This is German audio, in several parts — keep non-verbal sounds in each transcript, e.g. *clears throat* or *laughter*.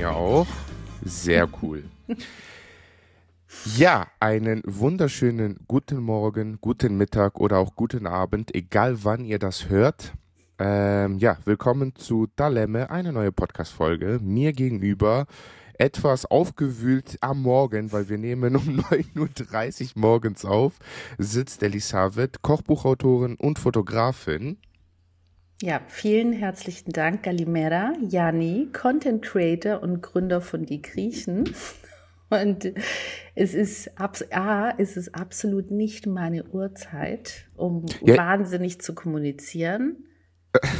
mir auch. Sehr cool. Ja, einen wunderschönen guten Morgen, guten Mittag oder auch guten Abend, egal wann ihr das hört. Ähm, ja, willkommen zu Dalemme, eine neue Podcast-Folge. Mir gegenüber etwas aufgewühlt am Morgen, weil wir nehmen um *laughs* 9.30 Uhr morgens auf, sitzt Elisabeth, Kochbuchautorin und Fotografin. Ja, vielen herzlichen Dank, Galimera, Jani, Content Creator und Gründer von Die Griechen. Und es ist, A, es ist absolut nicht meine Uhrzeit, um ja. wahnsinnig zu kommunizieren.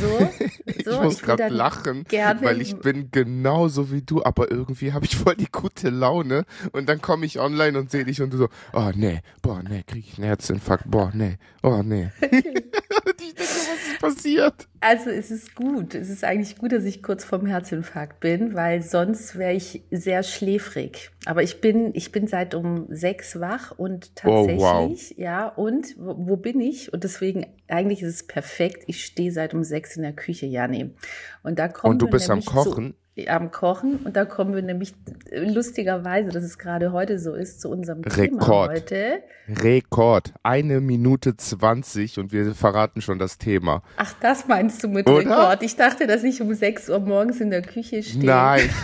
So, *laughs* so, ich muss gerade lachen, weil ich bin genauso wie du, aber irgendwie habe ich voll die gute Laune und dann komme ich online und sehe dich und du so, oh nee, boah nee, krieg ich einen Herzinfarkt, boah nee, oh nee. *laughs* ich denke, was ist passiert? Also es ist gut, es ist eigentlich gut, dass ich kurz vorm Herzinfarkt bin, weil sonst wäre ich sehr schläfrig. Aber ich bin, ich bin seit um sechs wach und tatsächlich, oh, wow. ja, und wo, wo, bin ich? Und deswegen, eigentlich ist es perfekt, ich stehe seit um sechs in der Küche, Jani. Und da kommt Und du bist am Kochen? Zu, am Kochen und da kommen wir nämlich lustigerweise, dass es gerade heute so ist, zu unserem Rekord. Thema heute. Rekord. Eine Minute zwanzig und wir verraten schon das Thema. Ach, das meinst du mit Oder? Rekord? Ich dachte, dass ich um sechs Uhr morgens in der Küche stehe. Nein. *laughs*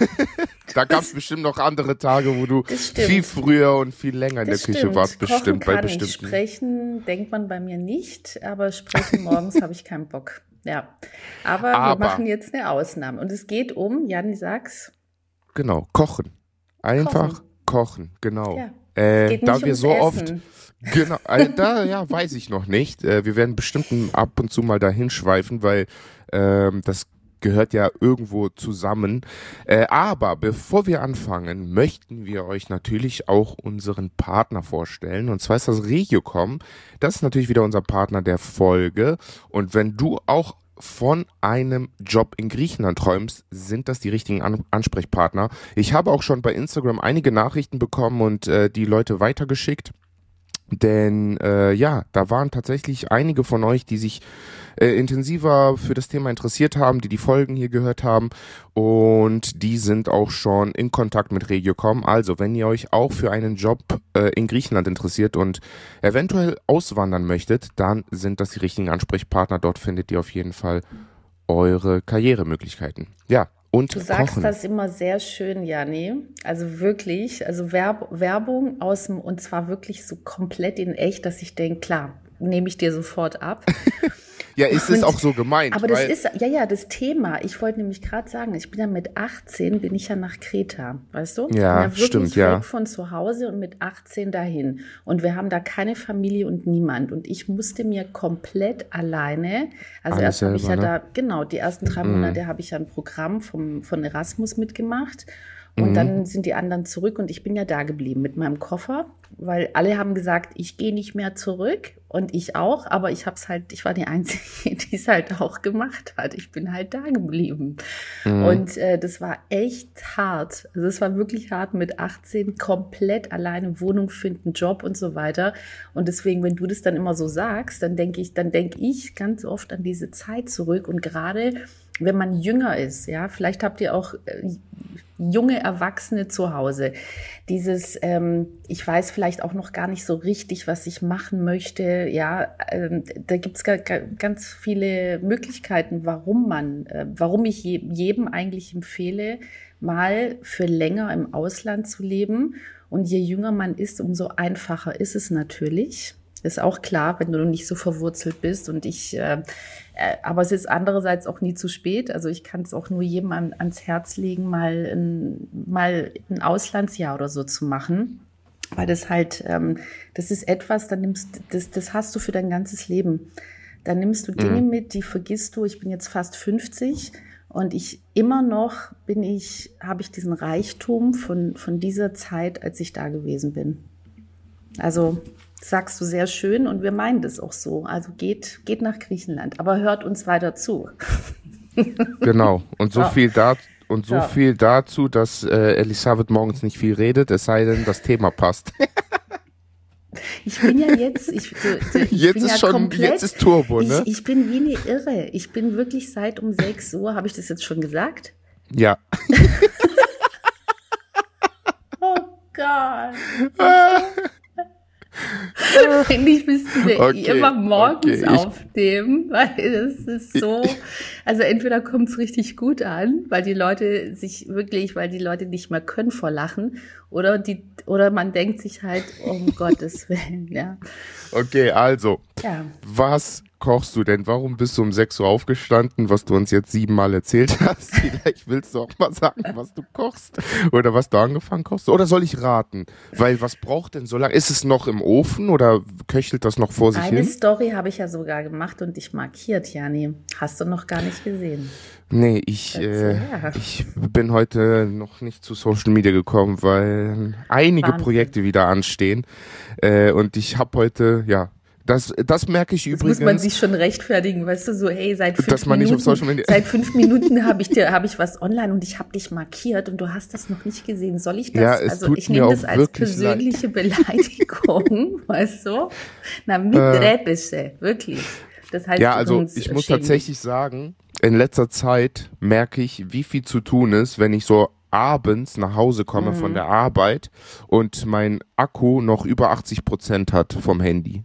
*laughs* da gab es bestimmt noch andere Tage, wo du viel früher und viel länger in das der Küche stimmt. warst, bestimmt Kochen bei bestimmten. Sprechen denkt man bei mir nicht, aber sprechen morgens *laughs* habe ich keinen Bock. Ja, aber, aber, wir machen jetzt eine Ausnahme. Und es geht um, Janni, sag's. Genau, kochen. Einfach kochen, kochen genau. Ja, äh, da wir so Essen. oft. *laughs* Genau, also da ja, weiß ich noch nicht. Äh, wir werden bestimmt ab und zu mal dahin schweifen, weil ähm, das gehört ja irgendwo zusammen. Äh, aber bevor wir anfangen, möchten wir euch natürlich auch unseren Partner vorstellen. Und zwar ist das Regiocom. Das ist natürlich wieder unser Partner der Folge. Und wenn du auch von einem Job in Griechenland träumst, sind das die richtigen An Ansprechpartner. Ich habe auch schon bei Instagram einige Nachrichten bekommen und äh, die Leute weitergeschickt. Denn äh, ja, da waren tatsächlich einige von euch, die sich äh, intensiver für das Thema interessiert haben, die die Folgen hier gehört haben und die sind auch schon in Kontakt mit Regiocom. Also, wenn ihr euch auch für einen Job äh, in Griechenland interessiert und eventuell auswandern möchtet, dann sind das die richtigen Ansprechpartner. Dort findet ihr auf jeden Fall eure Karrieremöglichkeiten. Ja, und du sagst kochen. das immer sehr schön, Jani. Also wirklich, also Werb Werbung aus dem, und zwar wirklich so komplett in echt, dass ich denke, klar, nehme ich dir sofort ab. *laughs* Ja, ist es auch so gemeint. Aber das ist, ja, ja, das Thema. Ich wollte nämlich gerade sagen, ich bin ja mit 18, bin ich ja nach Kreta, weißt du? Ja, ja stimmt, ja. Weg von zu Hause und mit 18 dahin. Und wir haben da keine Familie und niemand. Und ich musste mir komplett alleine, also Alles erst habe ich ja ne? da, genau, die ersten drei mhm. Monate habe ich ja ein Programm vom, von Erasmus mitgemacht. Und mhm. dann sind die anderen zurück und ich bin ja da geblieben mit meinem Koffer, weil alle haben gesagt, ich gehe nicht mehr zurück und ich auch, aber ich habe es halt, ich war die Einzige, *laughs* die es halt auch gemacht hat. Ich bin halt da geblieben. Mhm. Und äh, das war echt hart. Also es war wirklich hart mit 18 komplett alleine Wohnung finden, Job und so weiter. Und deswegen, wenn du das dann immer so sagst, dann denke ich, dann denke ich ganz oft an diese Zeit zurück und gerade wenn man jünger ist, ja, vielleicht habt ihr auch äh, junge Erwachsene zu Hause. Dieses, ähm, ich weiß vielleicht auch noch gar nicht so richtig, was ich machen möchte. Ja, ähm, da gibt's ga, ga, ganz viele Möglichkeiten, warum man, äh, warum ich je, jedem eigentlich empfehle, mal für länger im Ausland zu leben. Und je jünger man ist, umso einfacher ist es natürlich. Ist auch klar, wenn du nicht so verwurzelt bist. Und ich, äh, aber es ist andererseits auch nie zu spät. Also ich kann es auch nur jedem an, ans Herz legen, mal ein, mal ein Auslandsjahr oder so zu machen. Weil das halt, ähm, das ist etwas, dann nimmst, das, das hast du für dein ganzes Leben. Dann nimmst du Dinge mhm. mit, die vergisst du. Ich bin jetzt fast 50 und ich immer noch bin ich, habe ich diesen Reichtum von, von dieser Zeit, als ich da gewesen bin. Also sagst du sehr schön und wir meinen das auch so. Also geht, geht nach Griechenland, aber hört uns weiter zu. *laughs* genau. Und so ja. viel da und so ja. viel dazu, dass äh, Elisabeth morgens nicht viel redet, es sei denn, das Thema passt. *laughs* Ich bin ja jetzt, ich, ich jetzt bin ist ja schon, komplett, jetzt ist Turbo, ne? Ich, ich bin wie eine Irre. Ich bin wirklich seit um 6 Uhr, habe ich das jetzt schon gesagt? Ja. *laughs* Ah, *laughs* Eigentlich müssten wir okay, immer morgens okay. aufnehmen, weil es ist so, *laughs* also entweder kommt es richtig gut an, weil die Leute sich wirklich, weil die Leute nicht mehr können vor Lachen, oder die, oder man denkt sich halt, um *laughs* Gottes Willen, ja. Okay, also, ja. was kochst du denn? Warum bist du um 6 Uhr aufgestanden, was du uns jetzt siebenmal erzählt *laughs* hast? Vielleicht willst du auch mal sagen, was du kochst oder was du angefangen kochst. Oder soll ich raten? Weil was braucht denn so lange? Ist es noch im Ofen oder köchelt das noch vor sich Eine hin? Eine Story habe ich ja sogar gemacht und dich markiert, Jani. Hast du noch gar nicht gesehen. Nee, ich, äh, ich bin heute noch nicht zu Social Media gekommen, weil einige Wahnsinn. Projekte wieder anstehen. Äh, und ich habe heute, ja, das, das merke ich das übrigens. muss man sich schon rechtfertigen, weißt du, so, hey, seit fünf Minuten, seit fünf *laughs* Minuten habe ich dir, habe ich was online und ich habe dich markiert und du hast das noch nicht gesehen. Soll ich das? Ja, es also tut ich nehme das als persönliche leid. Beleidigung, *laughs* weißt du? Na, mit äh, wirklich. Das heißt, ja, also ich muss tatsächlich sagen, in letzter Zeit merke ich, wie viel zu tun ist, wenn ich so abends nach Hause komme mhm. von der Arbeit und mein Akku noch über 80 Prozent hat vom Handy.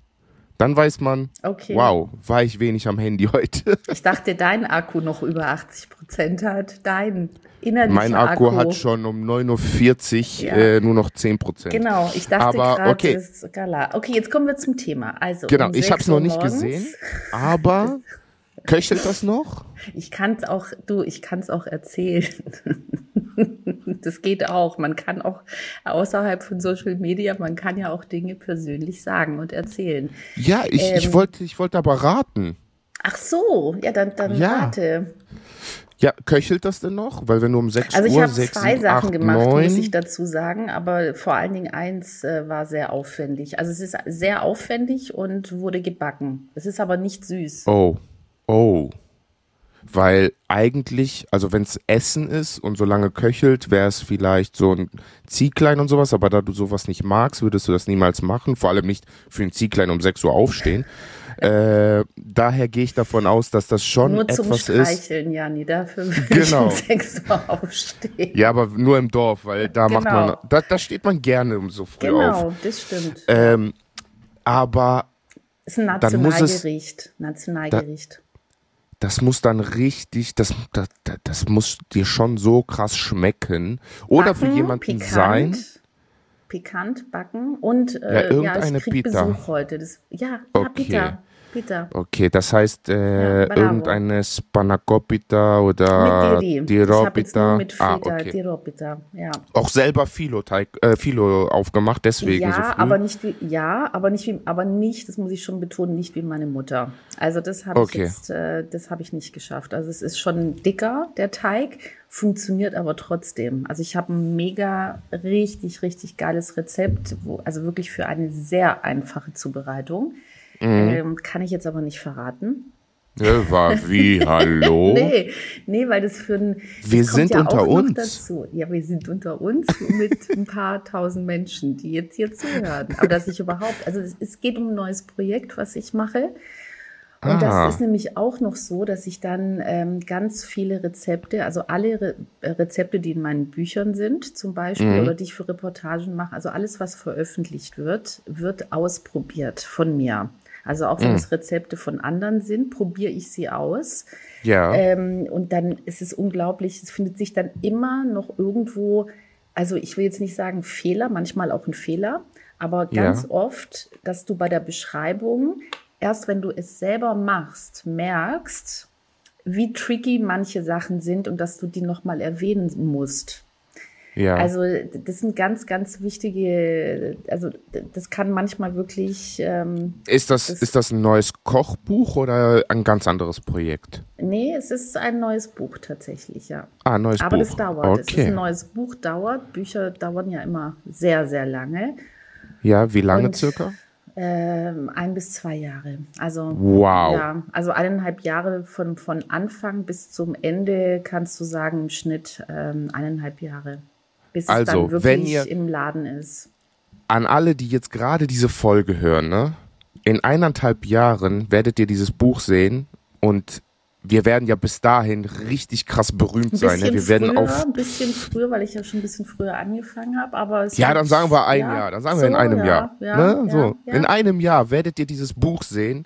Dann weiß man, okay. wow, war ich wenig am Handy heute. *laughs* Ich dachte, dein Akku noch über 80 Prozent hat. Dein innerlicher Mein Akku, Akku, hat schon um 9.40 Uhr ja. äh, nur noch 10 Prozent. Genau, ich dachte gerade, okay. ist Gala. Okay, jetzt kommen wir zum Thema. Also, genau, um ich habe es noch nicht gesehen, aber *laughs* köchelt das noch? Ich kann es auch, du, ich kann es auch erzählen. *laughs* das geht auch. Man kann auch außerhalb von Social Media, man kann ja auch Dinge persönlich sagen und erzählen. Ja, ich, ähm, ich wollte ich wollte aber raten. Ach so, ja, dann, dann ja. rate. Ja, köchelt das denn noch? Weil wenn du um 6 also Uhr, Also ich habe zwei Sachen 8, gemacht, 9. muss ich dazu sagen, aber vor allen Dingen eins äh, war sehr aufwendig. Also es ist sehr aufwendig und wurde gebacken. Es ist aber nicht süß. Oh, oh. Weil eigentlich, also wenn es Essen ist und so lange köchelt, wäre es vielleicht so ein Ziehklein und sowas, aber da du sowas nicht magst, würdest du das niemals machen, vor allem nicht für ein Ziehklein um 6 Uhr aufstehen. äh, daher gehe ich davon aus, dass das schon nur etwas zum Streicheln, ist. Jani, dafür würde genau. ich um 6 Uhr aufstehen. Ja, aber nur im Dorf, weil da genau. macht man, da, da steht man gerne um so früh genau, auf. Genau, das stimmt. Ähm, aber ist ein Nationalgericht. Nationalgericht. Da, das muss dann richtig, das, das, das muss dir schon so krass schmecken. Oder backen, für jemanden pikant, sein. Pikant backen und äh, ja, ja, ich krieg Pita. Besuch heute. Das, ja, okay. ja, Pita. Pita. Okay, das heißt äh, ja, irgendeine Spanakopita oder mit Diropita. mit Feta, ah, okay. Diropita, ja. Auch selber Filo, Teig, äh, Filo aufgemacht, deswegen ja, so früh. aber nicht wie, ja, aber nicht wie, aber nicht, das muss ich schon betonen, nicht wie meine Mutter. Also das habe okay. ich jetzt, äh, das habe ich nicht geschafft. Also es ist schon dicker, der Teig, funktioniert aber trotzdem. Also ich habe ein mega, richtig, richtig geiles Rezept, wo, also wirklich für eine sehr einfache Zubereitung. Mhm. Ähm, kann ich jetzt aber nicht verraten. Ja, war wie, *laughs* hallo? nee, nee, weil das für ein. Wir sind ja unter uns. Dazu. Ja, wir sind unter uns mit ein paar *laughs* tausend Menschen, die jetzt hier zuhören. Aber dass ich überhaupt, also es, es geht um ein neues Projekt, was ich mache. Und ah. das ist nämlich auch noch so, dass ich dann ähm, ganz viele Rezepte, also alle Re Rezepte, die in meinen Büchern sind, zum Beispiel, mhm. oder die ich für Reportagen mache, also alles, was veröffentlicht wird, wird ausprobiert von mir. Also auch wenn mm. es Rezepte von anderen sind, probiere ich sie aus. Ja. Ähm, und dann ist es unglaublich, es findet sich dann immer noch irgendwo, also ich will jetzt nicht sagen Fehler, manchmal auch ein Fehler, aber ganz ja. oft, dass du bei der Beschreibung, erst wenn du es selber machst, merkst, wie tricky manche Sachen sind und dass du die nochmal erwähnen musst. Ja. Also das sind ganz, ganz wichtige, also das kann manchmal wirklich. Ähm, ist, das, das, ist das ein neues Kochbuch oder ein ganz anderes Projekt? Nee, es ist ein neues Buch tatsächlich, ja. Ah, ein neues Aber Buch. Aber das dauert. Okay. Es ist ein neues Buch, dauert. Bücher dauern ja immer sehr, sehr lange. Ja, wie lange Und, circa? Ähm, ein bis zwei Jahre. Also wow. ja, also eineinhalb Jahre von, von Anfang bis zum Ende kannst du sagen im Schnitt ähm, eineinhalb Jahre bis also, es dann wirklich wenn ihr im Laden ist. An alle, die jetzt gerade diese Folge hören, ne? In eineinhalb Jahren werdet ihr dieses Buch sehen und wir werden ja bis dahin richtig krass berühmt sein. Ne? Wir werden früher, auf ein bisschen früher, weil ich ja schon ein bisschen früher angefangen habe, aber ja, dann sagen wir ein ja, Jahr, dann sagen wir so, in einem ja, Jahr, ja, ne? so in einem Jahr werdet ihr dieses Buch sehen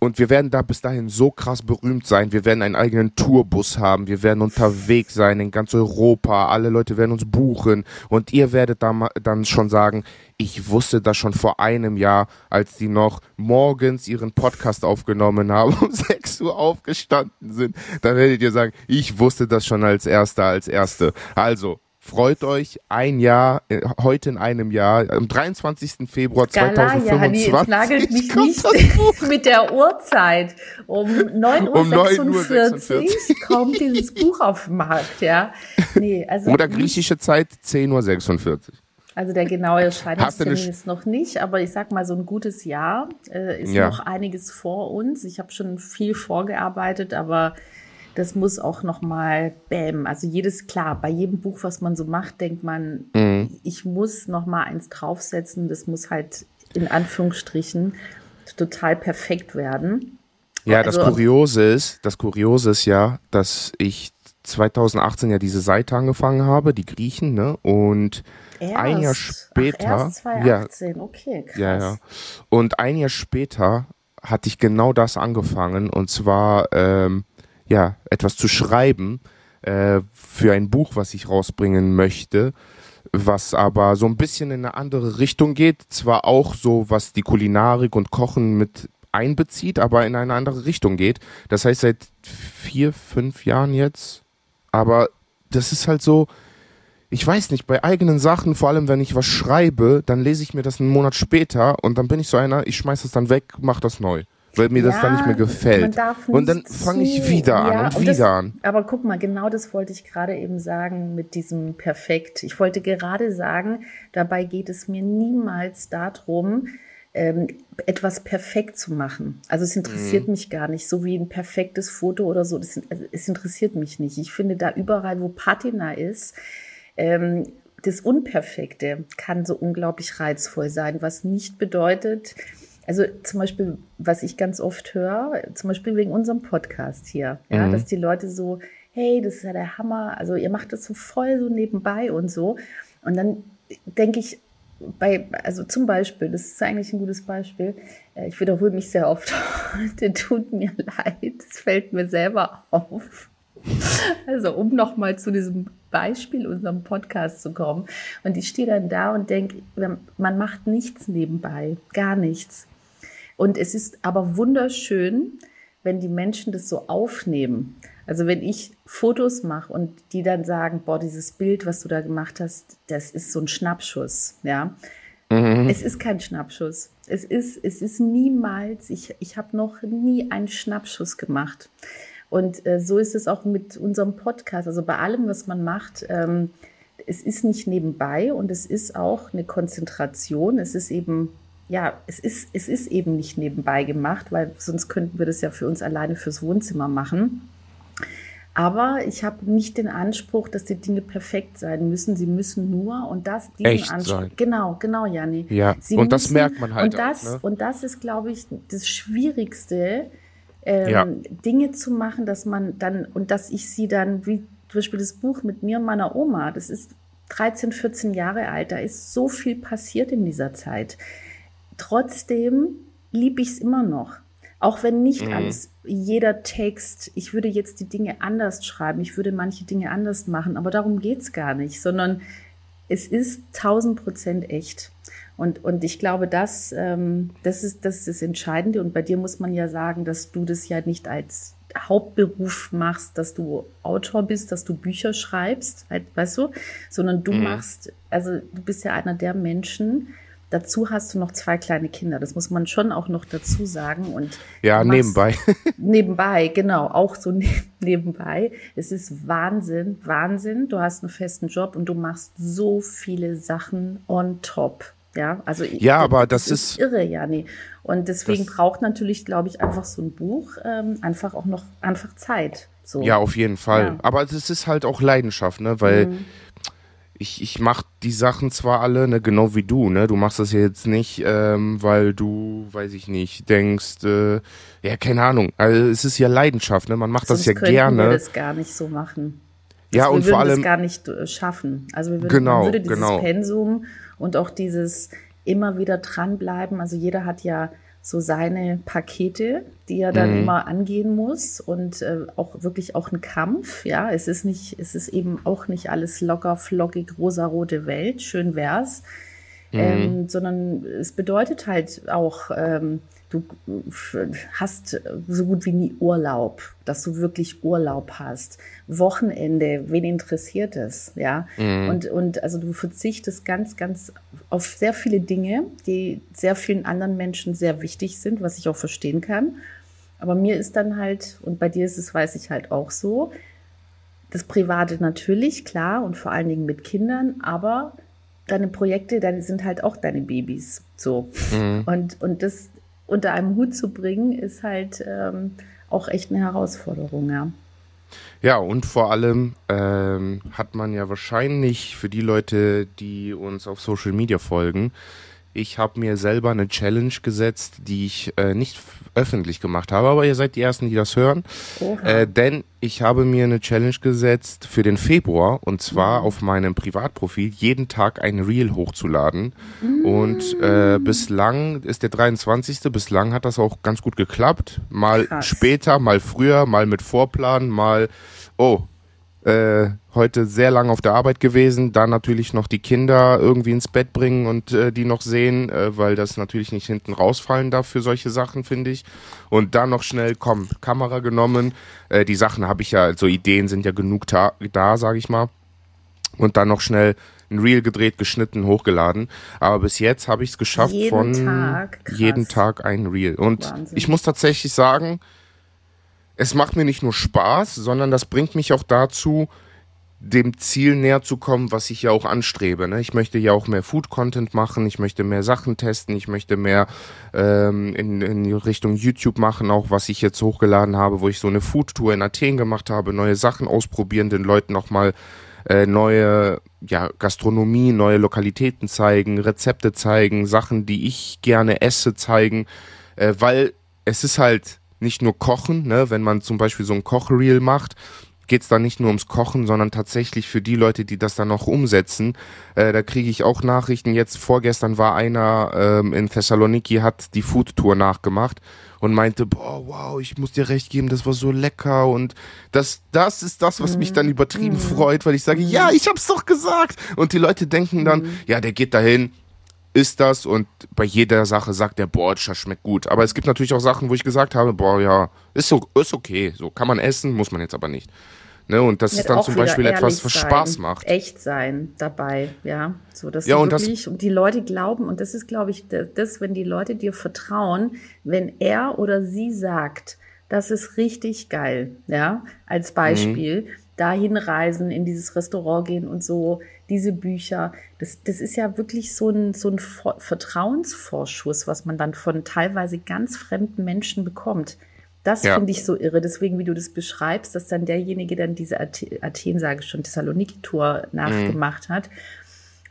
und wir werden da bis dahin so krass berühmt sein. Wir werden einen eigenen Tourbus haben, wir werden unterwegs sein in ganz Europa, alle Leute werden uns buchen und ihr werdet da, dann schon sagen, ich wusste das schon vor einem Jahr, als die noch morgens ihren Podcast aufgenommen haben, um *laughs* 6 Uhr aufgestanden sind. Dann werdet ihr sagen, ich wusste das schon als Erster, als Erste. Also, freut euch, ein Jahr, äh, heute in einem Jahr, am 23. Februar Skala, 2025. Ja, nagelt mich *laughs* nicht *laughs* mit der Uhrzeit. Um 9.46 Uhr, um 9 Uhr 46 kommt dieses Buch auf den Markt, ja. Nee, also Oder griechische Zeit 10.46 Uhr. Also der genaue Erscheinungstermin ist noch nicht, aber ich sag mal, so ein gutes Jahr äh, ist ja. noch einiges vor uns. Ich habe schon viel vorgearbeitet, aber das muss auch noch mal bäm. Also jedes klar, bei jedem Buch, was man so macht, denkt man, mhm. ich muss noch mal eins draufsetzen. Das muss halt in Anführungsstrichen total perfekt werden. Ja, also, das Kuriose ist, das Kuriose ist ja, dass ich 2018 ja diese Seite angefangen habe, die Griechen, ne? Und Erst, ein Jahr später. Ach, erst 2018, ja, okay, krass. Ja, ja. Und ein Jahr später hatte ich genau das angefangen und zwar ähm, ja etwas zu schreiben äh, für ein Buch, was ich rausbringen möchte, was aber so ein bisschen in eine andere Richtung geht. Zwar auch so, was die Kulinarik und Kochen mit einbezieht, aber in eine andere Richtung geht. Das heißt seit vier, fünf Jahren jetzt. Aber das ist halt so, ich weiß nicht, bei eigenen Sachen, vor allem wenn ich was schreibe, dann lese ich mir das einen Monat später und dann bin ich so einer, ich schmeiß das dann weg, mach das neu. Weil mir ja, das dann nicht mehr gefällt. Und dann fange ich wieder an ja, und, und wieder das, an. Aber guck mal, genau das wollte ich gerade eben sagen mit diesem Perfekt. Ich wollte gerade sagen, dabei geht es mir niemals darum, ähm, etwas perfekt zu machen. Also es interessiert mhm. mich gar nicht, so wie ein perfektes Foto oder so. Das, also es interessiert mich nicht. Ich finde da überall, wo Patina ist, ähm, das Unperfekte kann so unglaublich reizvoll sein, was nicht bedeutet, also zum Beispiel, was ich ganz oft höre, zum Beispiel wegen unserem Podcast hier, ja, mhm. dass die Leute so, hey, das ist ja der Hammer, also ihr macht das so voll so nebenbei und so. Und dann denke ich, bei, also zum Beispiel, das ist eigentlich ein gutes Beispiel, äh, ich wiederhole mich sehr oft, *laughs* der tut mir leid, es fällt mir selber auf. *laughs* Also um nochmal zu diesem Beispiel unserem Podcast zu kommen. Und ich stehe dann da und denke, man macht nichts nebenbei, gar nichts. Und es ist aber wunderschön, wenn die Menschen das so aufnehmen. Also wenn ich Fotos mache und die dann sagen, boah, dieses Bild, was du da gemacht hast, das ist so ein Schnappschuss, ja. Mhm. Es ist kein Schnappschuss. Es ist, es ist niemals, ich, ich habe noch nie einen Schnappschuss gemacht. Und äh, so ist es auch mit unserem Podcast. Also bei allem, was man macht, ähm, es ist nicht nebenbei und es ist auch eine Konzentration. Es ist eben, ja, es ist, es ist eben nicht nebenbei gemacht, weil sonst könnten wir das ja für uns alleine fürs Wohnzimmer machen. Aber ich habe nicht den Anspruch, dass die Dinge perfekt sein müssen. Sie müssen nur und das diesen Echt Anspruch. Sein. Genau, genau, Janni. Ja. Sie und müssen, das merkt man halt. Und das, auch, ne? und das ist, glaube ich, das Schwierigste, ähm, ja. Dinge zu machen, dass man dann und dass ich sie dann, wie zum Beispiel das Buch mit mir und meiner Oma, das ist 13, 14 Jahre alt, da ist so viel passiert in dieser Zeit. Trotzdem liebe ich es immer noch. Auch wenn nicht mhm. alles, jeder Text, ich würde jetzt die Dinge anders schreiben, ich würde manche Dinge anders machen, aber darum geht es gar nicht, sondern es ist 1000 Prozent echt. Und, und ich glaube, das, ähm, das, ist, das ist das Entscheidende. Und bei dir muss man ja sagen, dass du das ja nicht als Hauptberuf machst, dass du Autor bist, dass du Bücher schreibst, halt, weißt du, sondern du mhm. machst, also du bist ja einer der Menschen, Dazu hast du noch zwei kleine Kinder. Das muss man schon auch noch dazu sagen. Und ja, nebenbei. *laughs* nebenbei, genau, auch so ne nebenbei. Es ist Wahnsinn, Wahnsinn. Du hast einen festen Job und du machst so viele Sachen on top. Ja, also ja, aber das, das ist, ist irre, Jani. Und deswegen braucht natürlich, glaube ich, einfach so ein Buch ähm, einfach auch noch einfach Zeit. So. Ja, auf jeden Fall. Ja. Aber es ist halt auch Leidenschaft, ne? Weil mhm. ich, ich mach die Sachen zwar alle, ne, genau wie du, ne? Du machst das ja jetzt nicht, ähm, weil du, weiß ich nicht, denkst, äh, ja, keine Ahnung. Also es ist ja Leidenschaft, ne? Man macht Sonst das ja gerne. Wir das gar nicht so machen. Ja, und vor allem. das gar nicht äh, schaffen. Also wir würden, genau, man würde dieses genau. Pensum und auch dieses immer wieder dranbleiben. Also jeder hat ja so seine Pakete, die er dann mhm. immer angehen muss und äh, auch wirklich auch ein Kampf. Ja, es ist nicht, es ist eben auch nicht alles locker, flockig, rosarote Welt, schön wär's, mhm. ähm, sondern es bedeutet halt auch, ähm, du hast so gut wie nie Urlaub, dass du wirklich Urlaub hast. Wochenende, wen interessiert es, ja? Mhm. Und, und also du verzichtest ganz, ganz auf sehr viele Dinge, die sehr vielen anderen Menschen sehr wichtig sind, was ich auch verstehen kann. Aber mir ist dann halt, und bei dir ist es, weiß ich halt auch so, das Private natürlich, klar, und vor allen Dingen mit Kindern, aber deine Projekte, deine sind halt auch deine Babys. So. Mhm. Und, und das, unter einem Hut zu bringen, ist halt ähm, auch echt eine Herausforderung, ja. Ja, und vor allem ähm, hat man ja wahrscheinlich für die Leute, die uns auf Social Media folgen, ich habe mir selber eine Challenge gesetzt, die ich äh, nicht öffentlich gemacht habe, aber ihr seid die Ersten, die das hören. Äh, denn ich habe mir eine Challenge gesetzt für den Februar und zwar mhm. auf meinem Privatprofil jeden Tag ein Reel hochzuladen. Mhm. Und äh, bislang ist der 23. Bislang hat das auch ganz gut geklappt. Mal Krass. später, mal früher, mal mit Vorplan, mal, oh, äh, heute sehr lang auf der Arbeit gewesen, dann natürlich noch die Kinder irgendwie ins Bett bringen und äh, die noch sehen, äh, weil das natürlich nicht hinten rausfallen darf für solche Sachen, finde ich. Und dann noch schnell, komm, Kamera genommen. Äh, die Sachen habe ich ja, also Ideen sind ja genug da, sage ich mal. Und dann noch schnell ein Reel gedreht, geschnitten, hochgeladen. Aber bis jetzt habe ich es geschafft jeden von Tag, jeden Tag ein Reel. Und Wahnsinn. ich muss tatsächlich sagen, es macht mir nicht nur Spaß, sondern das bringt mich auch dazu, dem Ziel näher zu kommen, was ich ja auch anstrebe. Ne? Ich möchte ja auch mehr Food-Content machen, ich möchte mehr Sachen testen, ich möchte mehr ähm, in, in Richtung YouTube machen, auch was ich jetzt hochgeladen habe, wo ich so eine Food-Tour in Athen gemacht habe, neue Sachen ausprobieren, den Leuten nochmal äh, neue ja, Gastronomie, neue Lokalitäten zeigen, Rezepte zeigen, Sachen, die ich gerne esse, zeigen, äh, weil es ist halt nicht nur Kochen, ne? wenn man zum Beispiel so ein Kochreel macht, geht es da nicht nur ums Kochen, sondern tatsächlich für die Leute, die das dann noch umsetzen. Äh, da kriege ich auch Nachrichten. Jetzt vorgestern war einer ähm, in Thessaloniki, hat die Food Tour nachgemacht und meinte, boah, wow, ich muss dir recht geben, das war so lecker und das, das ist das, was mich dann übertrieben mhm. freut, weil ich sage, ja, ich hab's doch gesagt und die Leute denken dann, mhm. ja, der geht dahin, ist das und bei jeder Sache sagt der, boah, das schmeckt gut. Aber es gibt natürlich auch Sachen, wo ich gesagt habe, boah, ja, ist, so, ist okay, so kann man essen, muss man jetzt aber nicht. Ne, und das ist dann zum Beispiel etwas, was sein, Spaß macht. Echt sein dabei, ja. So, dass ja, und wirklich, das, und die Leute glauben, und das ist, glaube ich, das, wenn die Leute dir vertrauen, wenn er oder sie sagt, das ist richtig geil, ja, als Beispiel, mhm. dahin reisen, in dieses Restaurant gehen und so, diese Bücher. Das, das ist ja wirklich so ein, so ein Vertrauensvorschuss, was man dann von teilweise ganz fremden Menschen bekommt. Das ja. finde ich so irre. Deswegen, wie du das beschreibst, dass dann derjenige dann diese Athen, sage ich schon, Thessaloniki-Tour nachgemacht mhm. hat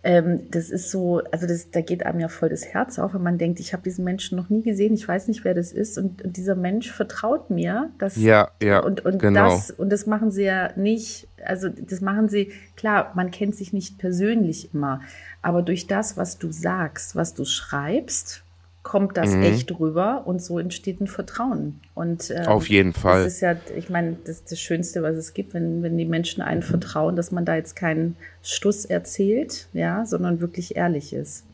ähm, das ist so, also das, da geht einem ja voll das Herz auf, wenn man denkt, ich habe diesen Menschen noch nie gesehen, ich weiß nicht, wer das ist und, und dieser Mensch vertraut mir. Dass, ja, ja, und, und genau. das und das machen sie ja nicht, also das machen sie, klar, man kennt sich nicht persönlich immer, aber durch das, was du sagst, was du schreibst, kommt das mhm. echt rüber und so entsteht ein Vertrauen. Und ähm, auf jeden Fall. Das ist ja, ich meine, das ist das Schönste, was es gibt, wenn, wenn die Menschen einen vertrauen, dass man da jetzt keinen Stuss erzählt, ja, sondern wirklich ehrlich ist.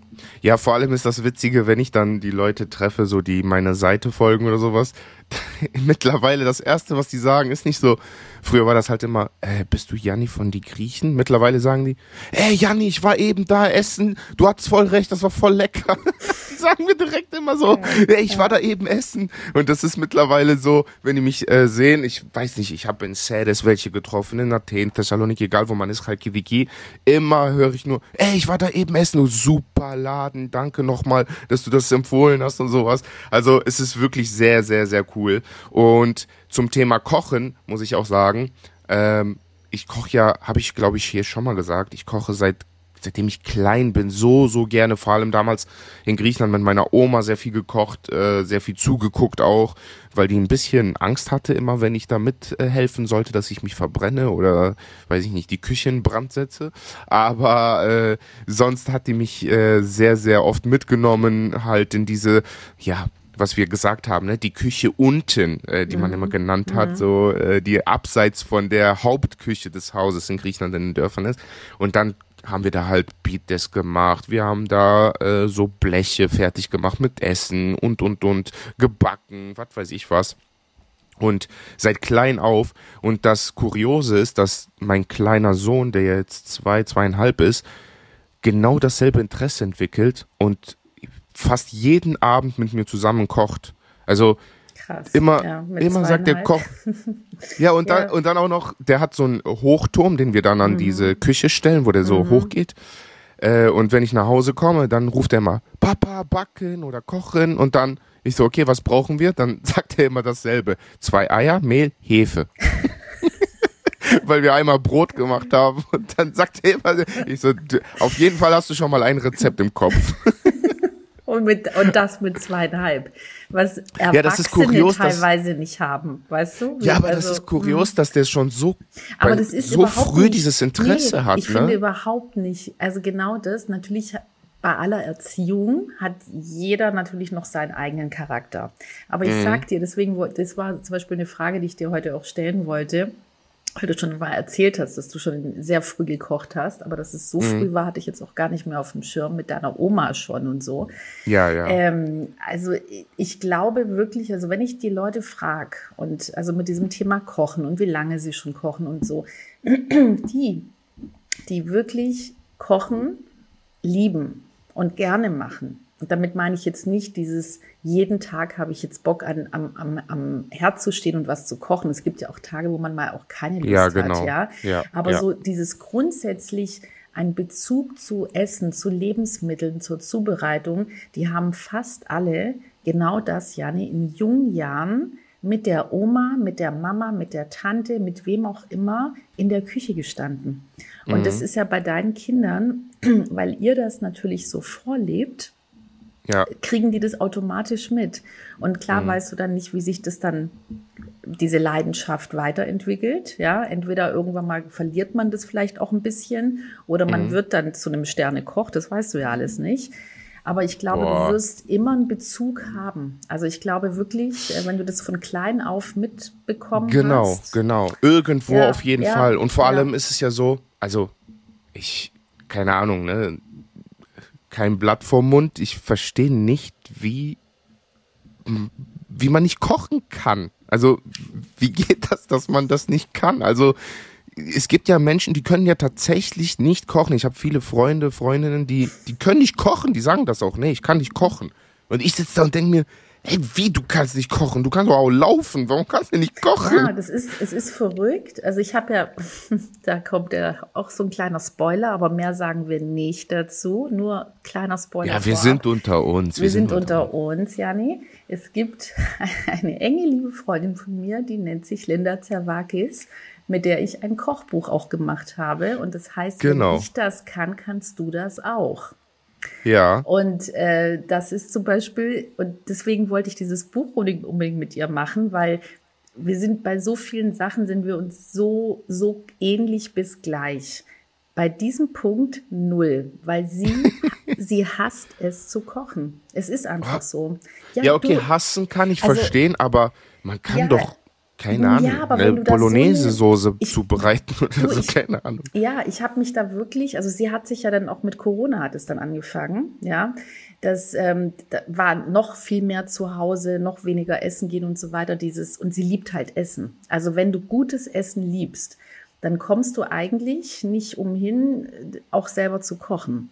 Ja, vor allem ist das Witzige, wenn ich dann die Leute treffe, so die meine Seite folgen oder sowas. *laughs* Mittlerweile das erste, was die sagen, ist nicht so, Früher war das halt immer, äh, bist du Janni von die Griechen? Mittlerweile sagen die, ey Janni, ich war eben da essen, du hattest voll recht, das war voll lecker. *laughs* sagen mir direkt immer so, ey, ich war da eben essen. Und das ist mittlerweile so, wenn die mich äh, sehen, ich weiß nicht, ich habe in Sedes welche getroffen, in Athen, Thessaloniki, egal wo man ist, Khalkiviki, immer höre ich nur, ey, ich war da eben essen, oh, super Laden, danke nochmal, dass du das empfohlen hast und sowas. Also es ist wirklich sehr, sehr, sehr cool. Und zum Thema Kochen muss ich auch sagen, ähm, ich koche ja, habe ich glaube ich hier schon mal gesagt, ich koche seit seitdem ich klein bin, so, so gerne, vor allem damals in Griechenland mit meiner Oma sehr viel gekocht, äh, sehr viel zugeguckt auch, weil die ein bisschen Angst hatte immer, wenn ich da mithelfen äh, sollte, dass ich mich verbrenne oder, weiß ich nicht, die Küche in Brand setze. Aber äh, sonst hat die mich äh, sehr, sehr oft mitgenommen, halt in diese, ja, was wir gesagt haben, ne, die Küche unten, äh, die mhm. man immer genannt hat, mhm. so äh, die abseits von der Hauptküche des Hauses in Griechenland in den Dörfern ist. Und dann haben wir da halt Beatdesk gemacht. Wir haben da äh, so Bleche fertig gemacht mit Essen und und und gebacken, was weiß ich was. Und seit klein auf. Und das Kuriose ist, dass mein kleiner Sohn, der jetzt zwei, zweieinhalb ist, genau dasselbe Interesse entwickelt und fast jeden Abend mit mir zusammen kocht. Also Krass. Immer, ja, immer sagt der Koch. *laughs* ja, und dann, und dann auch noch, der hat so einen Hochturm, den wir dann an mhm. diese Küche stellen, wo der so mhm. hochgeht. Äh, und wenn ich nach Hause komme, dann ruft er immer, Papa, backen oder kochen. Und dann, ich so, okay, was brauchen wir? Dann *laughs* sagt er immer dasselbe. Zwei Eier, Mehl, Hefe. *laughs* Weil wir einmal Brot gemacht haben. Und dann sagt er immer, ich so, auf jeden Fall hast du schon mal ein Rezept im Kopf. Und, mit, und das mit zweieinhalb. Was Erwachsene ja, das ist kurios, teilweise nicht haben, weißt du? Ja, aber also, das ist kurios, hm. dass der schon so, aber das ist so früh nicht, dieses Interesse nee, hat. Ich ne? finde überhaupt nicht. Also genau das, natürlich bei aller Erziehung hat jeder natürlich noch seinen eigenen Charakter. Aber ich mhm. sag dir, deswegen, das war zum Beispiel eine Frage, die ich dir heute auch stellen wollte weil du schon mal erzählt hast, dass du schon sehr früh gekocht hast, aber dass es so mhm. früh war, hatte ich jetzt auch gar nicht mehr auf dem Schirm mit deiner Oma schon und so. Ja, ja. Ähm, also ich glaube wirklich, also wenn ich die Leute frage und also mit diesem Thema Kochen und wie lange sie schon kochen und so, *clears throat* die, die wirklich kochen, lieben und gerne machen, und damit meine ich jetzt nicht dieses, jeden Tag habe ich jetzt Bock an, am, am, am Herd zu stehen und was zu kochen. Es gibt ja auch Tage, wo man mal auch keine Lust ja, genau. hat, ja. ja Aber ja. so dieses grundsätzlich ein Bezug zu Essen, zu Lebensmitteln, zur Zubereitung, die haben fast alle genau das, Janne, in jungen Jahren mit der Oma, mit der Mama, mit der Tante, mit wem auch immer in der Küche gestanden. Und mhm. das ist ja bei deinen Kindern, *clears throat* weil ihr das natürlich so vorlebt, ja. kriegen die das automatisch mit. Und klar mhm. weißt du dann nicht, wie sich das dann diese Leidenschaft weiterentwickelt. Ja, entweder irgendwann mal verliert man das vielleicht auch ein bisschen oder man mhm. wird dann zu einem Sternekoch. Das weißt du ja alles nicht. Aber ich glaube, Boah. du wirst immer einen Bezug haben. Also ich glaube wirklich, äh, wenn du das von klein auf mitbekommen genau, hast. Genau, genau. Irgendwo ja, auf jeden ja, Fall. Und vor ja. allem ist es ja so, also ich, keine Ahnung, ne? Kein Blatt vorm Mund. Ich verstehe nicht, wie, wie man nicht kochen kann. Also, wie geht das, dass man das nicht kann? Also, es gibt ja Menschen, die können ja tatsächlich nicht kochen. Ich habe viele Freunde, Freundinnen, die, die können nicht kochen, die sagen das auch. Nee, ich kann nicht kochen. Und ich sitze da und denke mir, Ey, wie, du kannst nicht kochen? Du kannst doch auch laufen. Warum kannst du nicht kochen? Ja, das ist, es ist verrückt. Also ich habe ja, *laughs* da kommt ja auch so ein kleiner Spoiler, aber mehr sagen wir nicht dazu. Nur kleiner Spoiler. Ja, wir vorab. sind unter uns. Wir, wir sind, sind, unter uns, Jani. Es gibt *laughs* eine enge liebe Freundin von mir, die nennt sich Linda Zerwakis, mit der ich ein Kochbuch auch gemacht habe. Und das heißt, genau. wenn ich das kann, kannst du das auch. Ja. Und äh, das ist zum Beispiel, und deswegen wollte ich dieses Buch unbedingt mit ihr machen, weil wir sind bei so vielen Sachen sind wir uns so, so ähnlich bis gleich. Bei diesem Punkt null, weil sie, *laughs* sie hasst es zu kochen. Es ist einfach so. Ja, ja okay, du, hassen kann ich also, verstehen, aber man kann ja, doch keine Ahnung, ja, eine Bolognese-Soße so zubereiten oder so, keine Ahnung. Ja, ich habe mich da wirklich, also sie hat sich ja dann auch mit Corona hat es dann angefangen, ja. Das ähm, da war noch viel mehr zu Hause, noch weniger essen gehen und so weiter. Dieses und sie liebt halt Essen. Also wenn du gutes Essen liebst, dann kommst du eigentlich nicht umhin, auch selber zu kochen.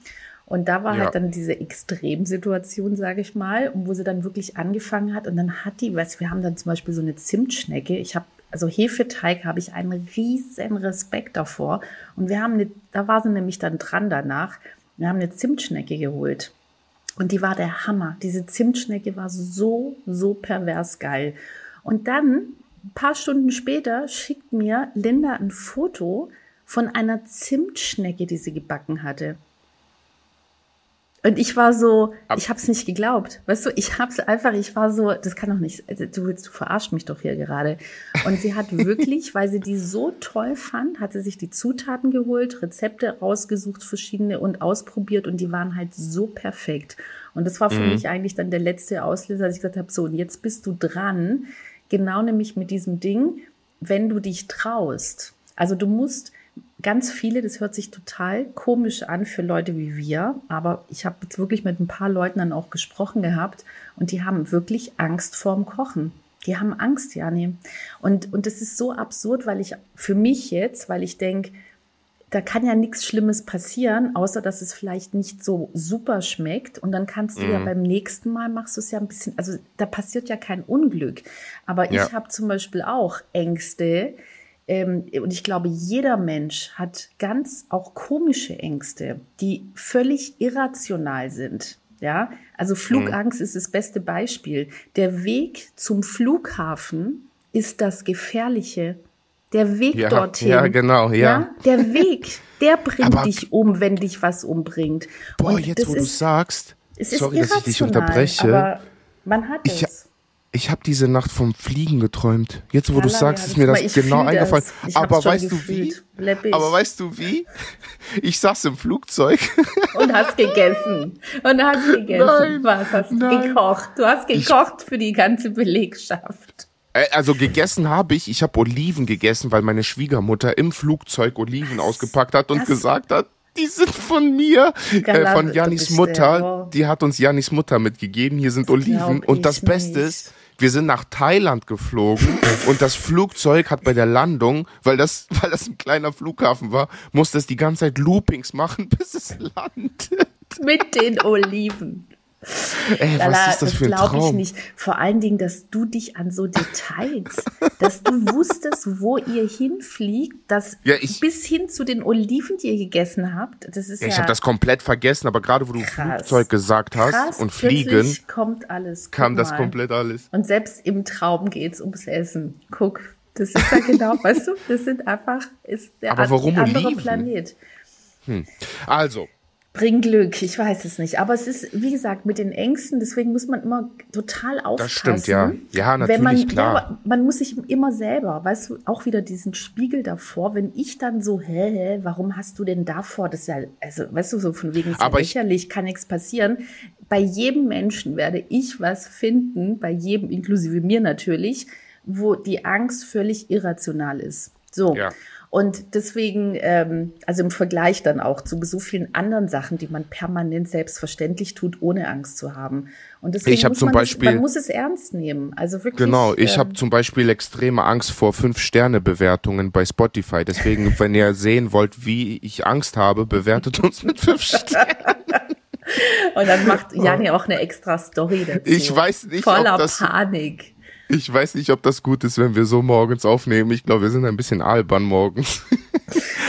Und da war halt ja. halt dann diese Extremsituation, sage ich mal, wo sie dann wirklich angefangen hat. Und dann hat die, was wir haben dann zum Beispiel so eine Zimtschnecke. Ich habe also Hefeteig habe ich einen riesen Respekt davor. Und wir haben eine, da war sie nämlich dann dran danach. Wir haben eine Zimtschnecke geholt. Und die war der Hammer. Diese Zimtschnecke war so, so pervers geil. Und dann, ein paar Stunden später, schickt mir Linda ein Foto von einer Zimtschnecke, die sie gebacken hatte. Und ich war so, ich habe es nicht geglaubt. Weißt du, ich habe es einfach, ich war so, das kann doch nicht, also du willst, du verarscht mich doch hier gerade. Und sie hat *laughs* wirklich, weil sie die so toll fand, hat sie sich die Zutaten geholt, Rezepte rausgesucht, verschiedene und ausprobiert und die waren halt so perfekt. Und das war für mhm. mich eigentlich dann der letzte Auslöser, dass ich gesagt habe, so, und jetzt bist du dran, genau nämlich mit diesem Ding, wenn du dich traust. Also du musst, ganz viele, das hört sich total komisch an für Leute wie wir, aber ich habe jetzt wirklich mit ein paar Leuten dann auch gesprochen gehabt und die haben wirklich Angst vorm Kochen. Die haben Angst, Jani. Und, und das ist so absurd, weil ich für mich jetzt, weil ich denke, da kann ja nichts Schlimmes passieren, außer dass es vielleicht nicht so super schmeckt. Und dann kannst du mhm. ja beim nächsten Mal machst du es ja ein bisschen, also da passiert ja kein Unglück. Aber ja. ich habe zum Beispiel auch Ängste, ähm, und ich glaube, jeder Mensch hat ganz auch komische Ängste, die völlig irrational sind. Ja, also Flugangst mhm. ist das beste Beispiel. Der Weg zum Flughafen ist das Gefährliche. Der Weg ja, dorthin. Ja, genau, ja. ja. Der Weg, der *laughs* bringt Aber, dich um, wenn dich was umbringt. Boah, Und jetzt wo du sagst, sorry, dass ich dich unterbreche. Aber man hat ich, es ich habe diese Nacht vom Fliegen geträumt. Jetzt, wo du sagst, ist mir das genau eingefallen. Aber weißt du wie? Leppig. Aber weißt du wie? Ich saß im Flugzeug. *laughs* Und hast gegessen. Und hast gegessen. Nein, Was hast du gekocht? Du hast gekocht ich, für die ganze Belegschaft. Also gegessen habe ich. Ich habe Oliven gegessen, weil meine Schwiegermutter im Flugzeug Oliven Was? ausgepackt hat und das gesagt hat, die sind von mir, äh, von Janis Mutter. Die hat uns Janis Mutter mitgegeben. Hier sind das Oliven. Und das Beste nicht. ist, wir sind nach Thailand geflogen und das Flugzeug hat bei der Landung, weil das, *laughs* weil das ein kleiner Flughafen war, musste es die ganze Zeit Loopings machen, *laughs* bis es landet. Mit den Oliven. Ey, Lala, was ist das, das für ein Traum? glaube ich nicht. Vor allen Dingen, dass du dich an so Details, *laughs* dass du wusstest, wo ihr hinfliegt, dass ja, ich, bis hin zu den Oliven, die ihr gegessen habt. Das ist ja, ich habe das komplett vergessen, aber gerade wo du krass. Flugzeug gesagt hast krass, und Fliegen, kommt alles. Kam das komplett alles. Und selbst im Traum geht's ums Essen. Guck, das ist ja *laughs* genau, weißt du, das sind einfach ist der aber warum andere Oliven? Planet. Hm. Also, Bring Glück, ich weiß es nicht. Aber es ist, wie gesagt, mit den Ängsten, deswegen muss man immer total aufpassen. Das stimmt, ja. Ja, natürlich, man, klar. Ja, man muss sich immer selber, weißt du, auch wieder diesen Spiegel davor, wenn ich dann so, hä, hä, warum hast du denn davor? Das ist ja, also, weißt du, so von wegen, ist ja lächerlich, kann nichts passieren. Bei jedem Menschen werde ich was finden, bei jedem, inklusive mir natürlich, wo die Angst völlig irrational ist. So. Ja. Und deswegen, ähm, also im Vergleich dann auch zu so vielen anderen Sachen, die man permanent selbstverständlich tut, ohne Angst zu haben. Und deswegen ich muss zum man, Beispiel, das, man muss es ernst nehmen. Also wirklich. Genau, ich ähm, habe zum Beispiel extreme Angst vor Fünf-Sterne-Bewertungen bei Spotify. Deswegen, *laughs* wenn ihr sehen wollt, wie ich Angst habe, bewertet uns mit fünf Sternen. Und dann macht Jani auch eine extra Story dazu. Ich weiß nicht, Voller ob das, Panik. Ich weiß nicht, ob das gut ist, wenn wir so morgens aufnehmen. Ich glaube, wir sind ein bisschen albern morgens. *laughs*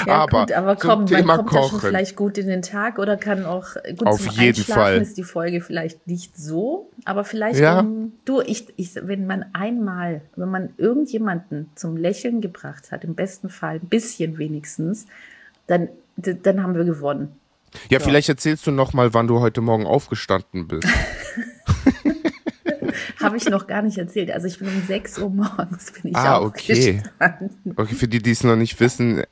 Ja, aber, gut, aber komm, man kommt Kochen. ja schon vielleicht gut in den Tag oder kann auch gut Auf zum jeden Einschlafen Fall. ist die Folge vielleicht nicht so, aber vielleicht ja. um, du, ich, ich, wenn man einmal, wenn man irgendjemanden zum Lächeln gebracht hat, im besten Fall ein bisschen wenigstens, dann, dann haben wir gewonnen. Ja, so. vielleicht erzählst du noch mal, wann du heute Morgen aufgestanden bist. *laughs* *laughs* Habe ich noch gar nicht erzählt. Also ich bin um 6 Uhr morgens bin ich Ah, okay. Okay, für die, die es noch nicht wissen,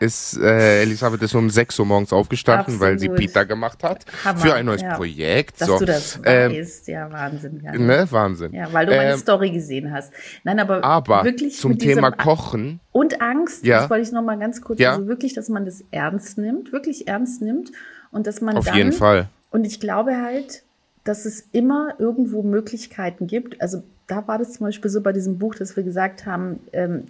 ist äh, Elisabeth ist um 6 Uhr morgens aufgestanden, Absolut. weil sie Pita gemacht hat Hammer. für ein neues ja. Projekt. Dass so. du das ähm, weißt, ja, Wahnsinn. Ja. Ne, Wahnsinn. Ja, weil du meine ähm, Story gesehen hast. Nein, aber, aber wirklich zum Thema Kochen. Und Angst, ja. das wollte ich noch mal ganz kurz, ja. also wirklich, dass man das ernst nimmt, wirklich ernst nimmt und dass man Auf dann, jeden Fall. Und ich glaube halt, dass es immer irgendwo Möglichkeiten gibt. Also da war das zum Beispiel so bei diesem Buch, dass wir gesagt haben, ähm,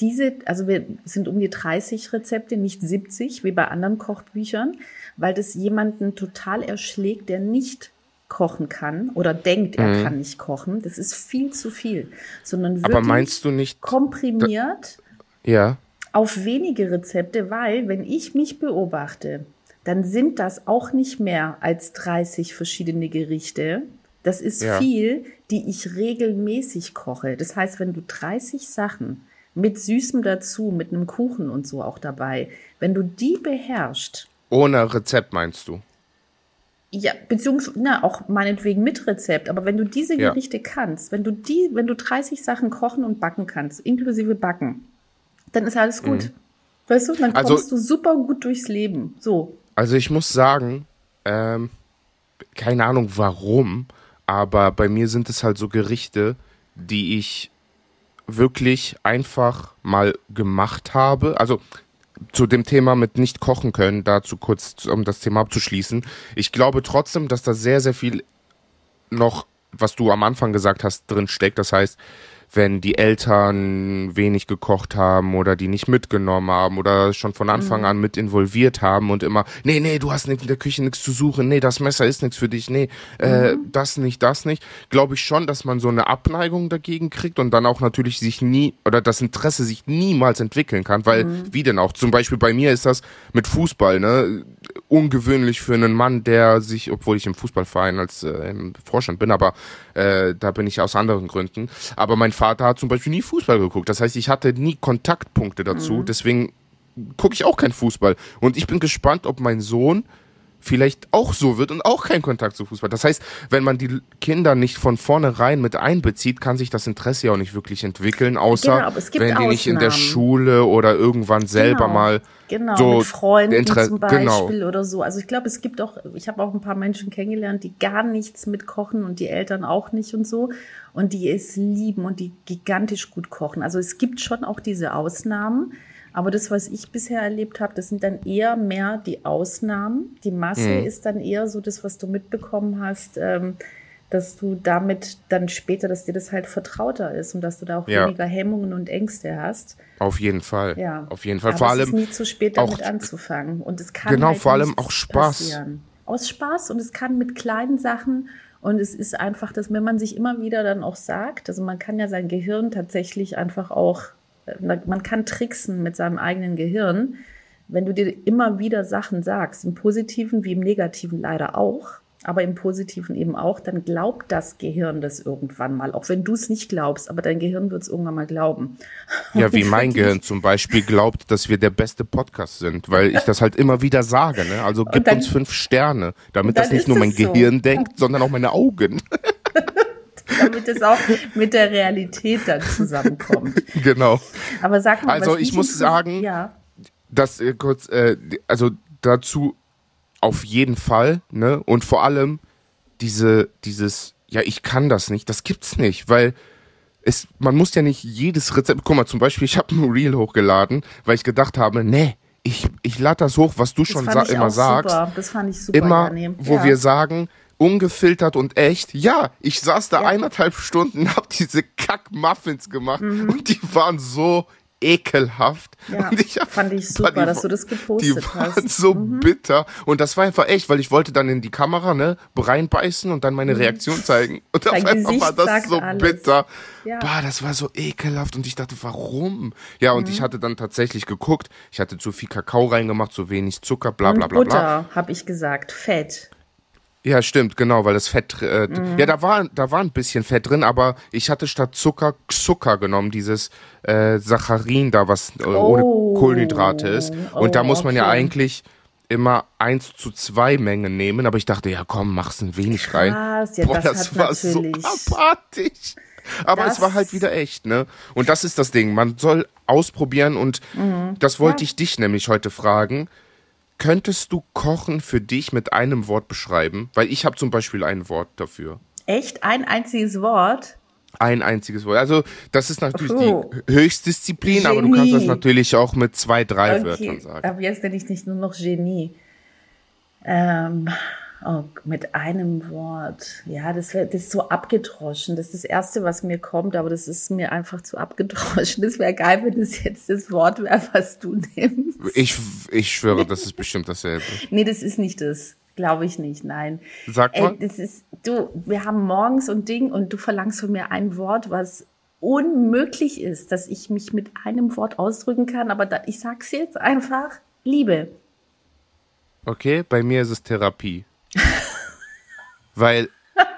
diese, also wir sind um die 30 Rezepte, nicht 70, wie bei anderen Kochbüchern, weil das jemanden total erschlägt, der nicht kochen kann oder denkt, er mhm. kann nicht kochen. Das ist viel zu viel, sondern wirklich Aber meinst du nicht komprimiert ja. auf wenige Rezepte, weil wenn ich mich beobachte, dann sind das auch nicht mehr als 30 verschiedene Gerichte. Das ist ja. viel, die ich regelmäßig koche. Das heißt, wenn du 30 Sachen mit Süßem dazu, mit einem Kuchen und so auch dabei, wenn du die beherrschst. Ohne Rezept meinst du? Ja, beziehungsweise na, auch meinetwegen mit Rezept. Aber wenn du diese Gerichte ja. kannst, wenn du die, wenn du 30 Sachen kochen und backen kannst, inklusive Backen, dann ist alles gut. Mhm. Weißt du, dann also kommst also, du super gut durchs Leben. So. Also ich muss sagen, ähm, keine Ahnung warum, aber bei mir sind es halt so Gerichte, die ich wirklich einfach mal gemacht habe. Also zu dem Thema mit nicht kochen können, dazu kurz, um das Thema abzuschließen. Ich glaube trotzdem, dass da sehr, sehr viel noch, was du am Anfang gesagt hast, drin steckt. Das heißt, wenn die Eltern wenig gekocht haben oder die nicht mitgenommen haben oder schon von Anfang mhm. an mit involviert haben und immer, nee, nee, du hast in der Küche nichts zu suchen, nee, das Messer ist nichts für dich, nee, äh, mhm. das nicht, das nicht, glaube ich schon, dass man so eine Abneigung dagegen kriegt und dann auch natürlich sich nie oder das Interesse sich niemals entwickeln kann, weil, mhm. wie denn auch, zum Beispiel bei mir ist das mit Fußball, ne, ungewöhnlich für einen Mann, der sich, obwohl ich im Fußballverein als äh, im Vorstand bin, aber äh, da bin ich aus anderen Gründen. Aber mein Vater hat zum Beispiel nie Fußball geguckt. Das heißt, ich hatte nie Kontaktpunkte dazu. Mhm. Deswegen gucke ich auch kein Fußball. Und ich bin gespannt, ob mein Sohn vielleicht auch so wird und auch keinen Kontakt zu Fußball. Das heißt, wenn man die Kinder nicht von vornherein mit einbezieht, kann sich das Interesse ja auch nicht wirklich entwickeln, außer genau, wenn die Ausnahmen. nicht in der Schule oder irgendwann selber genau. mal genau, so mit Freunden Inter zum genau. Beispiel genau. oder so. Also ich glaube, es gibt auch, ich habe auch ein paar Menschen kennengelernt, die gar nichts mit kochen und die Eltern auch nicht und so und die es lieben und die gigantisch gut kochen. Also es gibt schon auch diese Ausnahmen. Aber das, was ich bisher erlebt habe, das sind dann eher mehr die Ausnahmen. Die Masse mhm. ist dann eher so das, was du mitbekommen hast, ähm, dass du damit dann später, dass dir das halt vertrauter ist und dass du da auch ja. weniger Hemmungen und Ängste hast. Auf jeden Fall. Ja. Auf jeden Fall. Aber vor allem. Es ist nie zu spät, damit anzufangen. Und es kann genau, halt vor allem auch Spaß. Passieren. Aus Spaß und es kann mit kleinen Sachen und es ist einfach, dass wenn man sich immer wieder dann auch sagt, also man kann ja sein Gehirn tatsächlich einfach auch man kann tricksen mit seinem eigenen Gehirn, wenn du dir immer wieder Sachen sagst, im positiven wie im negativen leider auch, aber im positiven eben auch, dann glaubt das Gehirn das irgendwann mal, auch wenn du es nicht glaubst, aber dein Gehirn wird es irgendwann mal glauben. Ja, wie *laughs* mein Gehirn zum Beispiel glaubt, dass wir der beste Podcast sind, weil ich das halt immer wieder sage. Ne? Also gib dann, uns fünf Sterne, damit das nicht nur mein Gehirn so. denkt, sondern auch meine Augen. *laughs* damit es auch mit der Realität dann zusammenkommt. Genau. Aber sag mal, also ich muss sagen, ja. dass äh, kurz, äh, also dazu auf jeden Fall, ne? Und vor allem diese, dieses, ja, ich kann das nicht, das gibt's nicht, weil es, man muss ja nicht jedes Rezept, guck mal, zum Beispiel, ich habe ein Reel hochgeladen, weil ich gedacht habe, nee, ich, ich lade das hoch, was du das schon sa immer sagst. Super. Das fand ich super. Immer, wo ja. wir sagen, ungefiltert und echt. Ja, ich saß da ja. eineinhalb Stunden, hab diese Kack-Muffins gemacht mhm. und die waren so ekelhaft. Ja, und ich fand ich super, die, dass du das gepostet hast. Die waren hast. so mhm. bitter. Und das war einfach echt, weil ich wollte dann in die Kamera, ne, reinbeißen und dann meine mhm. Reaktion zeigen. Und auf einmal war das so alles. bitter. Ja. Bah, das war so ekelhaft. Und ich dachte, warum? Ja, und mhm. ich hatte dann tatsächlich geguckt. Ich hatte zu viel Kakao reingemacht, zu wenig Zucker, bla, bla, bla, bla. Butter, habe ich gesagt. Fett. Ja, stimmt, genau, weil das Fett, äh, mhm. ja, da war, da war ein bisschen Fett drin, aber ich hatte statt Zucker Zucker genommen, dieses äh, Saccharin da, was äh, oh. ohne Kohlenhydrate ist. Und oh, da muss man okay. ja eigentlich immer eins zu zwei Mengen nehmen, aber ich dachte, ja komm, mach's ein wenig Krass, rein. Ja, Boah, das, das war natürlich. so apathisch. Aber das es war halt wieder echt, ne? Und das ist das Ding. Man soll ausprobieren und mhm. das wollte ja. ich dich nämlich heute fragen. Könntest du Kochen für dich mit einem Wort beschreiben? Weil ich habe zum Beispiel ein Wort dafür. Echt? Ein einziges Wort? Ein einziges Wort. Also das ist natürlich oh. die Höchstdisziplin, Genie. aber du kannst das natürlich auch mit zwei, drei okay. Wörtern sagen. Aber jetzt nenne ich nicht nur noch Genie. Ähm, Oh, mit einem Wort. Ja, das, wär, das ist so abgedroschen. Das ist das Erste, was mir kommt, aber das ist mir einfach zu abgedroschen. Das wäre geil, wenn das jetzt das Wort wäre, was du nimmst. Ich, ich schwöre, das ist bestimmt dasselbe. nee, das ist nicht das. Glaube ich nicht, nein. Sag mal. Ey, das ist, du, wir haben morgens und Ding und du verlangst von mir ein Wort, was unmöglich ist, dass ich mich mit einem Wort ausdrücken kann, aber da, ich sag's jetzt einfach, Liebe. Okay, bei mir ist es Therapie. Weil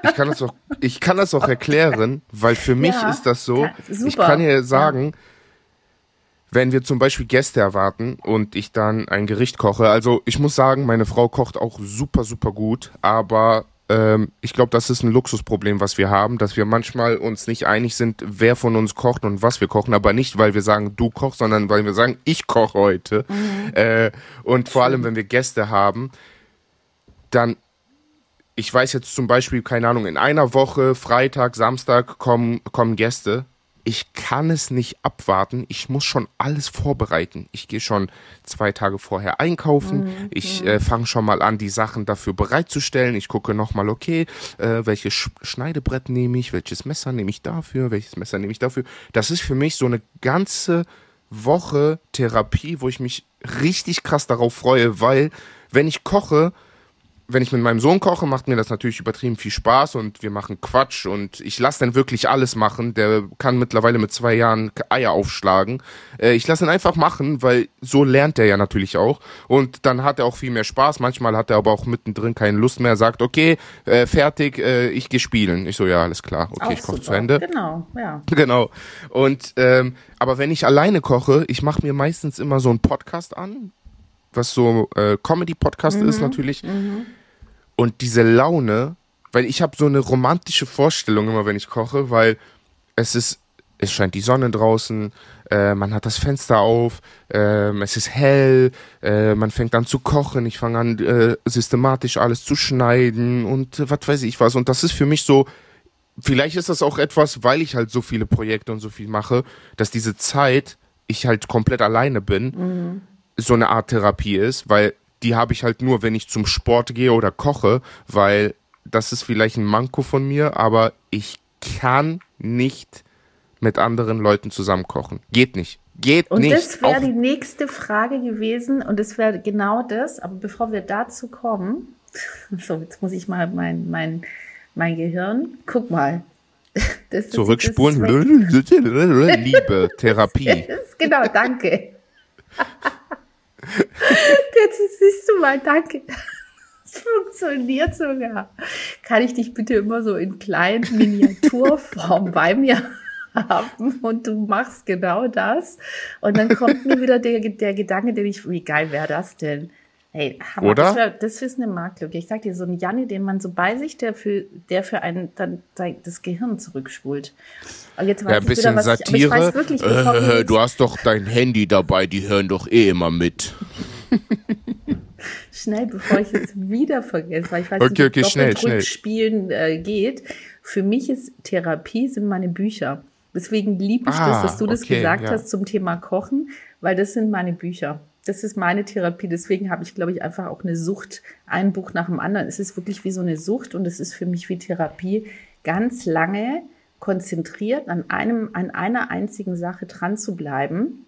ich kann das auch, ich kann das auch erklären, weil für mich ja, ist das so. Super, ich kann dir sagen, ja. wenn wir zum Beispiel Gäste erwarten und ich dann ein Gericht koche. Also ich muss sagen, meine Frau kocht auch super, super gut, aber ähm, ich glaube, das ist ein Luxusproblem, was wir haben, dass wir manchmal uns nicht einig sind, wer von uns kocht und was wir kochen, aber nicht, weil wir sagen, du kochst, sondern weil wir sagen, ich koche heute. Mhm. Äh, und vor allem, wenn wir Gäste haben, dann ich weiß jetzt zum Beispiel, keine Ahnung, in einer Woche, Freitag, Samstag kommen, kommen Gäste ich kann es nicht abwarten. Ich muss schon alles vorbereiten. Ich gehe schon zwei Tage vorher einkaufen. Mhm. Ich äh, fange schon mal an, die Sachen dafür bereitzustellen. Ich gucke nochmal, okay, äh, welches Sch Schneidebrett nehme ich, welches Messer nehme ich dafür, welches Messer nehme ich dafür. Das ist für mich so eine ganze Woche Therapie, wo ich mich richtig krass darauf freue, weil wenn ich koche, wenn ich mit meinem Sohn koche, macht mir das natürlich übertrieben viel Spaß und wir machen Quatsch und ich lasse dann wirklich alles machen. Der kann mittlerweile mit zwei Jahren Eier aufschlagen. Äh, ich lasse ihn einfach machen, weil so lernt er ja natürlich auch. Und dann hat er auch viel mehr Spaß. Manchmal hat er aber auch mittendrin keine Lust mehr, sagt, okay, äh, fertig, äh, ich gehe spielen. Ich so, ja, alles klar, okay, auch ich koche zu Ende. Genau, ja. Genau. Und ähm, aber wenn ich alleine koche, ich mache mir meistens immer so einen Podcast an, was so äh, Comedy-Podcast mhm, ist natürlich. Mhm und diese Laune, weil ich habe so eine romantische Vorstellung immer, wenn ich koche, weil es ist, es scheint die Sonne draußen, äh, man hat das Fenster auf, äh, es ist hell, äh, man fängt an zu kochen, ich fange an äh, systematisch alles zu schneiden und was weiß ich was. Und das ist für mich so, vielleicht ist das auch etwas, weil ich halt so viele Projekte und so viel mache, dass diese Zeit, ich halt komplett alleine bin, mhm. so eine Art Therapie ist, weil die habe ich halt nur, wenn ich zum Sport gehe oder koche, weil das ist vielleicht ein Manko von mir, aber ich kann nicht mit anderen Leuten zusammen kochen. Geht nicht. Geht und nicht. Und das wäre die nächste Frage gewesen und es wäre genau das, aber bevor wir dazu kommen, *laughs* so, jetzt muss ich mal mein, mein, mein Gehirn, guck mal. *laughs* Das Zurückspulen, *laughs* Liebe, Therapie. genau, danke. Jetzt siehst du mal, danke. Es funktioniert sogar. Kann ich dich bitte immer so in kleinen Miniaturform bei mir haben und du machst genau das. Und dann kommt mir wieder der, der Gedanke, den ich, wie geil wäre das denn? Hey, Hammer, Oder? Das, wär, das ist eine Marktlücke. Ich sag dir, so ein Janni, den man so bei sich, der für, der für einen dann das Gehirn zurückspult. Und jetzt weiß ja, ein bisschen wieder, Satire. Ich, wirklich, äh, du hast doch dein Handy dabei, die hören doch eh immer mit. *laughs* schnell, bevor ich es wieder vergesse, weil ich weiß okay, nicht, okay, schnell, schnell. Spielen äh, geht. Für mich ist Therapie sind meine Bücher. Deswegen liebe ich ah, das, dass du das okay, gesagt ja. hast zum Thema Kochen, weil das sind meine Bücher das ist meine Therapie. Deswegen habe ich, glaube ich, einfach auch eine Sucht, ein Buch nach dem anderen. Es ist wirklich wie so eine Sucht und es ist für mich wie Therapie, ganz lange konzentriert an einem, an einer einzigen Sache dran zu bleiben.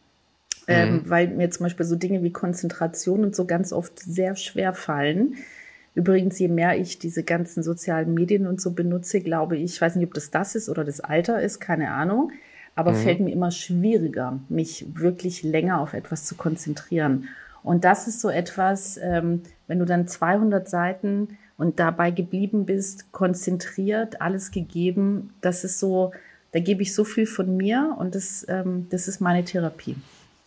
Ähm, mhm. Ähm, weil mir zum Beispiel so Dinge wie Konzentration und so ganz oft sehr schwer fallen. Übrigens, je mehr ich diese ganzen sozialen Medien und so benutze, glaube ich, ich weiß nicht, ob das das ist oder das Alter ist, keine Ahnung, aber mhm. fällt mir immer schwieriger, mich wirklich länger auf etwas zu konzentrieren. Und das ist so etwas, ähm, wenn du dann 200 Seiten und dabei geblieben bist, konzentriert, alles gegeben, das ist so, da gebe ich so viel von mir und das, ähm, das ist meine Therapie.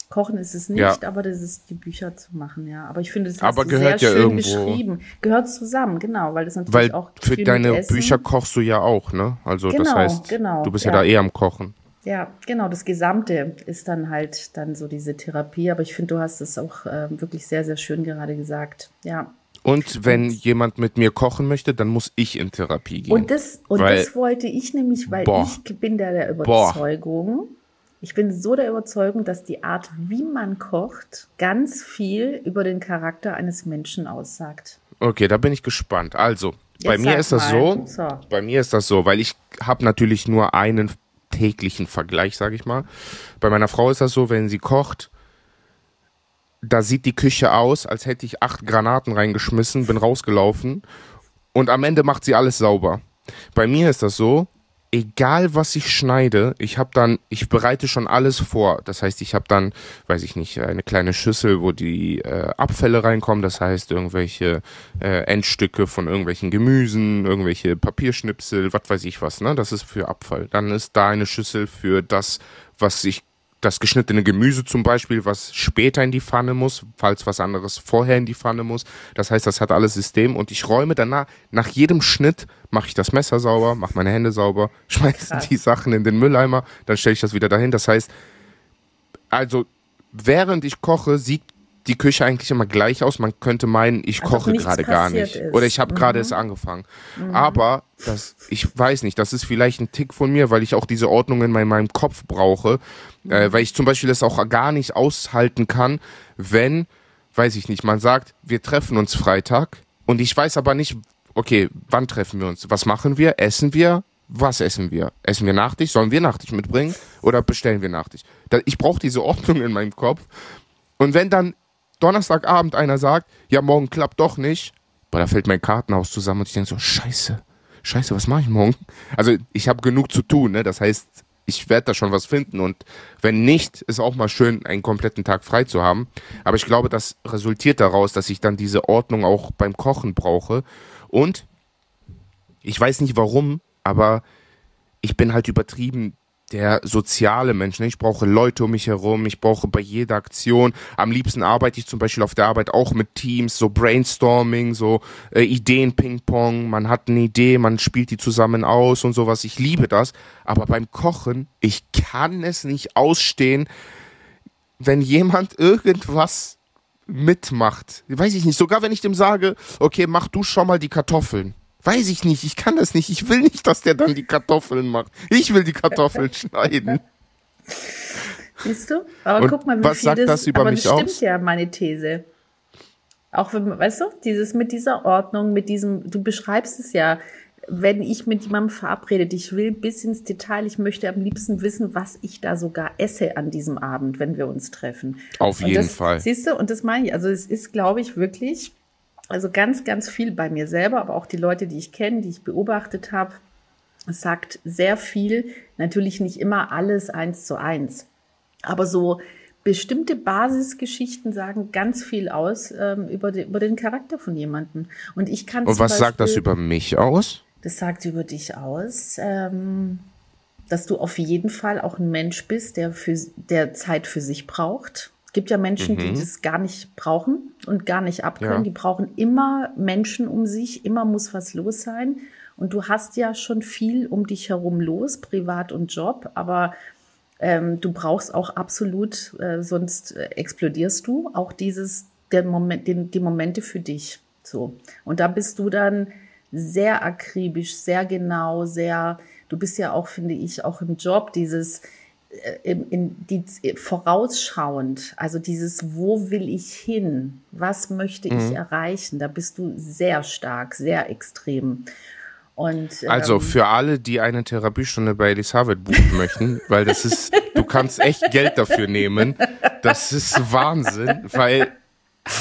Kochen ist es nicht, ja. aber das ist die Bücher zu machen, ja. Aber ich finde, das aber hast gehört sehr ja schön irgendwo. beschrieben. Gehört zusammen, genau, weil das natürlich weil auch für deine Bücher kochst du ja auch, ne? Also genau, das heißt, genau, du bist ja. ja da eh am Kochen. Ja, genau, das Gesamte ist dann halt dann so diese Therapie, aber ich finde, du hast es auch äh, wirklich sehr, sehr schön gerade gesagt. Ja. Und wenn und, jemand mit mir kochen möchte, dann muss ich in Therapie gehen. Und das, und weil, das wollte ich nämlich, weil boah, ich bin da der Überzeugung, boah. ich bin so der Überzeugung, dass die Art, wie man kocht, ganz viel über den Charakter eines Menschen aussagt. Okay, da bin ich gespannt. Also, Jetzt bei mir ist das so, so, bei mir ist das so, weil ich habe natürlich nur einen täglichen Vergleich, sage ich mal. Bei meiner Frau ist das so, wenn sie kocht, da sieht die Küche aus, als hätte ich acht Granaten reingeschmissen, bin rausgelaufen und am Ende macht sie alles sauber. Bei mir ist das so, egal was ich schneide, ich habe dann, ich bereite schon alles vor. Das heißt, ich habe dann, weiß ich nicht, eine kleine Schüssel, wo die äh, Abfälle reinkommen. Das heißt, irgendwelche äh, Endstücke von irgendwelchen Gemüsen, irgendwelche Papierschnipsel, was weiß ich was. Ne, das ist für Abfall. Dann ist da eine Schüssel für das, was ich das geschnittene Gemüse zum Beispiel, was später in die Pfanne muss, falls was anderes vorher in die Pfanne muss. Das heißt, das hat alles System und ich räume danach, nach jedem Schnitt mache ich das Messer sauber, mache meine Hände sauber, *laughs* schmeiße die Sachen in den Mülleimer, dann stelle ich das wieder dahin. Das heißt, also während ich koche, sieht die Küche eigentlich immer gleich aus. Man könnte meinen, ich also koche gerade gar nicht. Ist. Oder ich habe mhm. gerade erst angefangen. Mhm. Aber das, ich weiß nicht, das ist vielleicht ein Tick von mir, weil ich auch diese Ordnung in meinem Kopf brauche. Äh, weil ich zum Beispiel das auch gar nicht aushalten kann, wenn, weiß ich nicht, man sagt, wir treffen uns Freitag und ich weiß aber nicht, okay, wann treffen wir uns? Was machen wir? Essen wir? Was essen wir? Essen wir Nachtisch? Sollen wir Nachtisch mitbringen? Oder bestellen wir Nachtisch? Ich brauche diese Ordnung in meinem Kopf. Und wenn dann Donnerstagabend einer sagt, ja, morgen klappt doch nicht, boah, da fällt mein Kartenhaus zusammen und ich denke so, scheiße, scheiße, was mache ich morgen? Also ich habe genug zu tun, ne? Das heißt, ich werde da schon was finden und wenn nicht, ist auch mal schön, einen kompletten Tag frei zu haben. Aber ich glaube, das resultiert daraus, dass ich dann diese Ordnung auch beim Kochen brauche. Und ich weiß nicht warum, aber ich bin halt übertrieben der soziale Mensch. Ne? Ich brauche Leute um mich herum, ich brauche bei jeder Aktion. Am liebsten arbeite ich zum Beispiel auf der Arbeit auch mit Teams, so Brainstorming, so äh, Ideen-Ping-Pong. Man hat eine Idee, man spielt die zusammen aus und sowas. Ich liebe das. Aber beim Kochen, ich kann es nicht ausstehen, wenn jemand irgendwas mitmacht. Weiß ich nicht. Sogar wenn ich dem sage, okay, mach du schon mal die Kartoffeln. Weiß ich nicht, ich kann das nicht. Ich will nicht, dass der dann die Kartoffeln macht. Ich will die Kartoffeln *laughs* schneiden. Siehst du? Aber Und guck mal, wie was viel sagt das, das über aber mich das stimmt aus? ja, meine These. Auch wenn, weißt du, dieses mit dieser Ordnung, mit diesem, du beschreibst es ja, wenn ich mit jemandem verabredet, ich will bis ins Detail, ich möchte am liebsten wissen, was ich da sogar esse an diesem Abend, wenn wir uns treffen. Auf jeden das, Fall. Siehst du, und das meine ich, also es ist, glaube ich, wirklich also ganz, ganz viel bei mir selber, aber auch die Leute, die ich kenne, die ich beobachtet habe. Es sagt sehr viel, natürlich nicht immer alles eins zu eins, aber so bestimmte Basisgeschichten sagen ganz viel aus ähm, über, die, über den Charakter von jemandem. Und ich kann. Und was Beispiel, sagt das über mich aus? Das sagt über dich aus, ähm, dass du auf jeden Fall auch ein Mensch bist, der für der Zeit für sich braucht gibt ja Menschen, mhm. die das gar nicht brauchen und gar nicht abkönnen. Ja. Die brauchen immer Menschen um sich, immer muss was los sein. Und du hast ja schon viel um dich herum los, privat und Job, aber ähm, du brauchst auch absolut, äh, sonst äh, explodierst du, auch dieses, der Moment, den, die Momente für dich. So. Und da bist du dann sehr akribisch, sehr genau, sehr, du bist ja auch, finde ich, auch im Job dieses, in, in die, vorausschauend, also dieses, wo will ich hin? Was möchte mhm. ich erreichen? Da bist du sehr stark, sehr extrem. Und, also ähm, für alle, die eine Therapiestunde bei Elisabeth buchen möchten, *laughs* weil das ist, du kannst echt Geld dafür nehmen. Das ist Wahnsinn, weil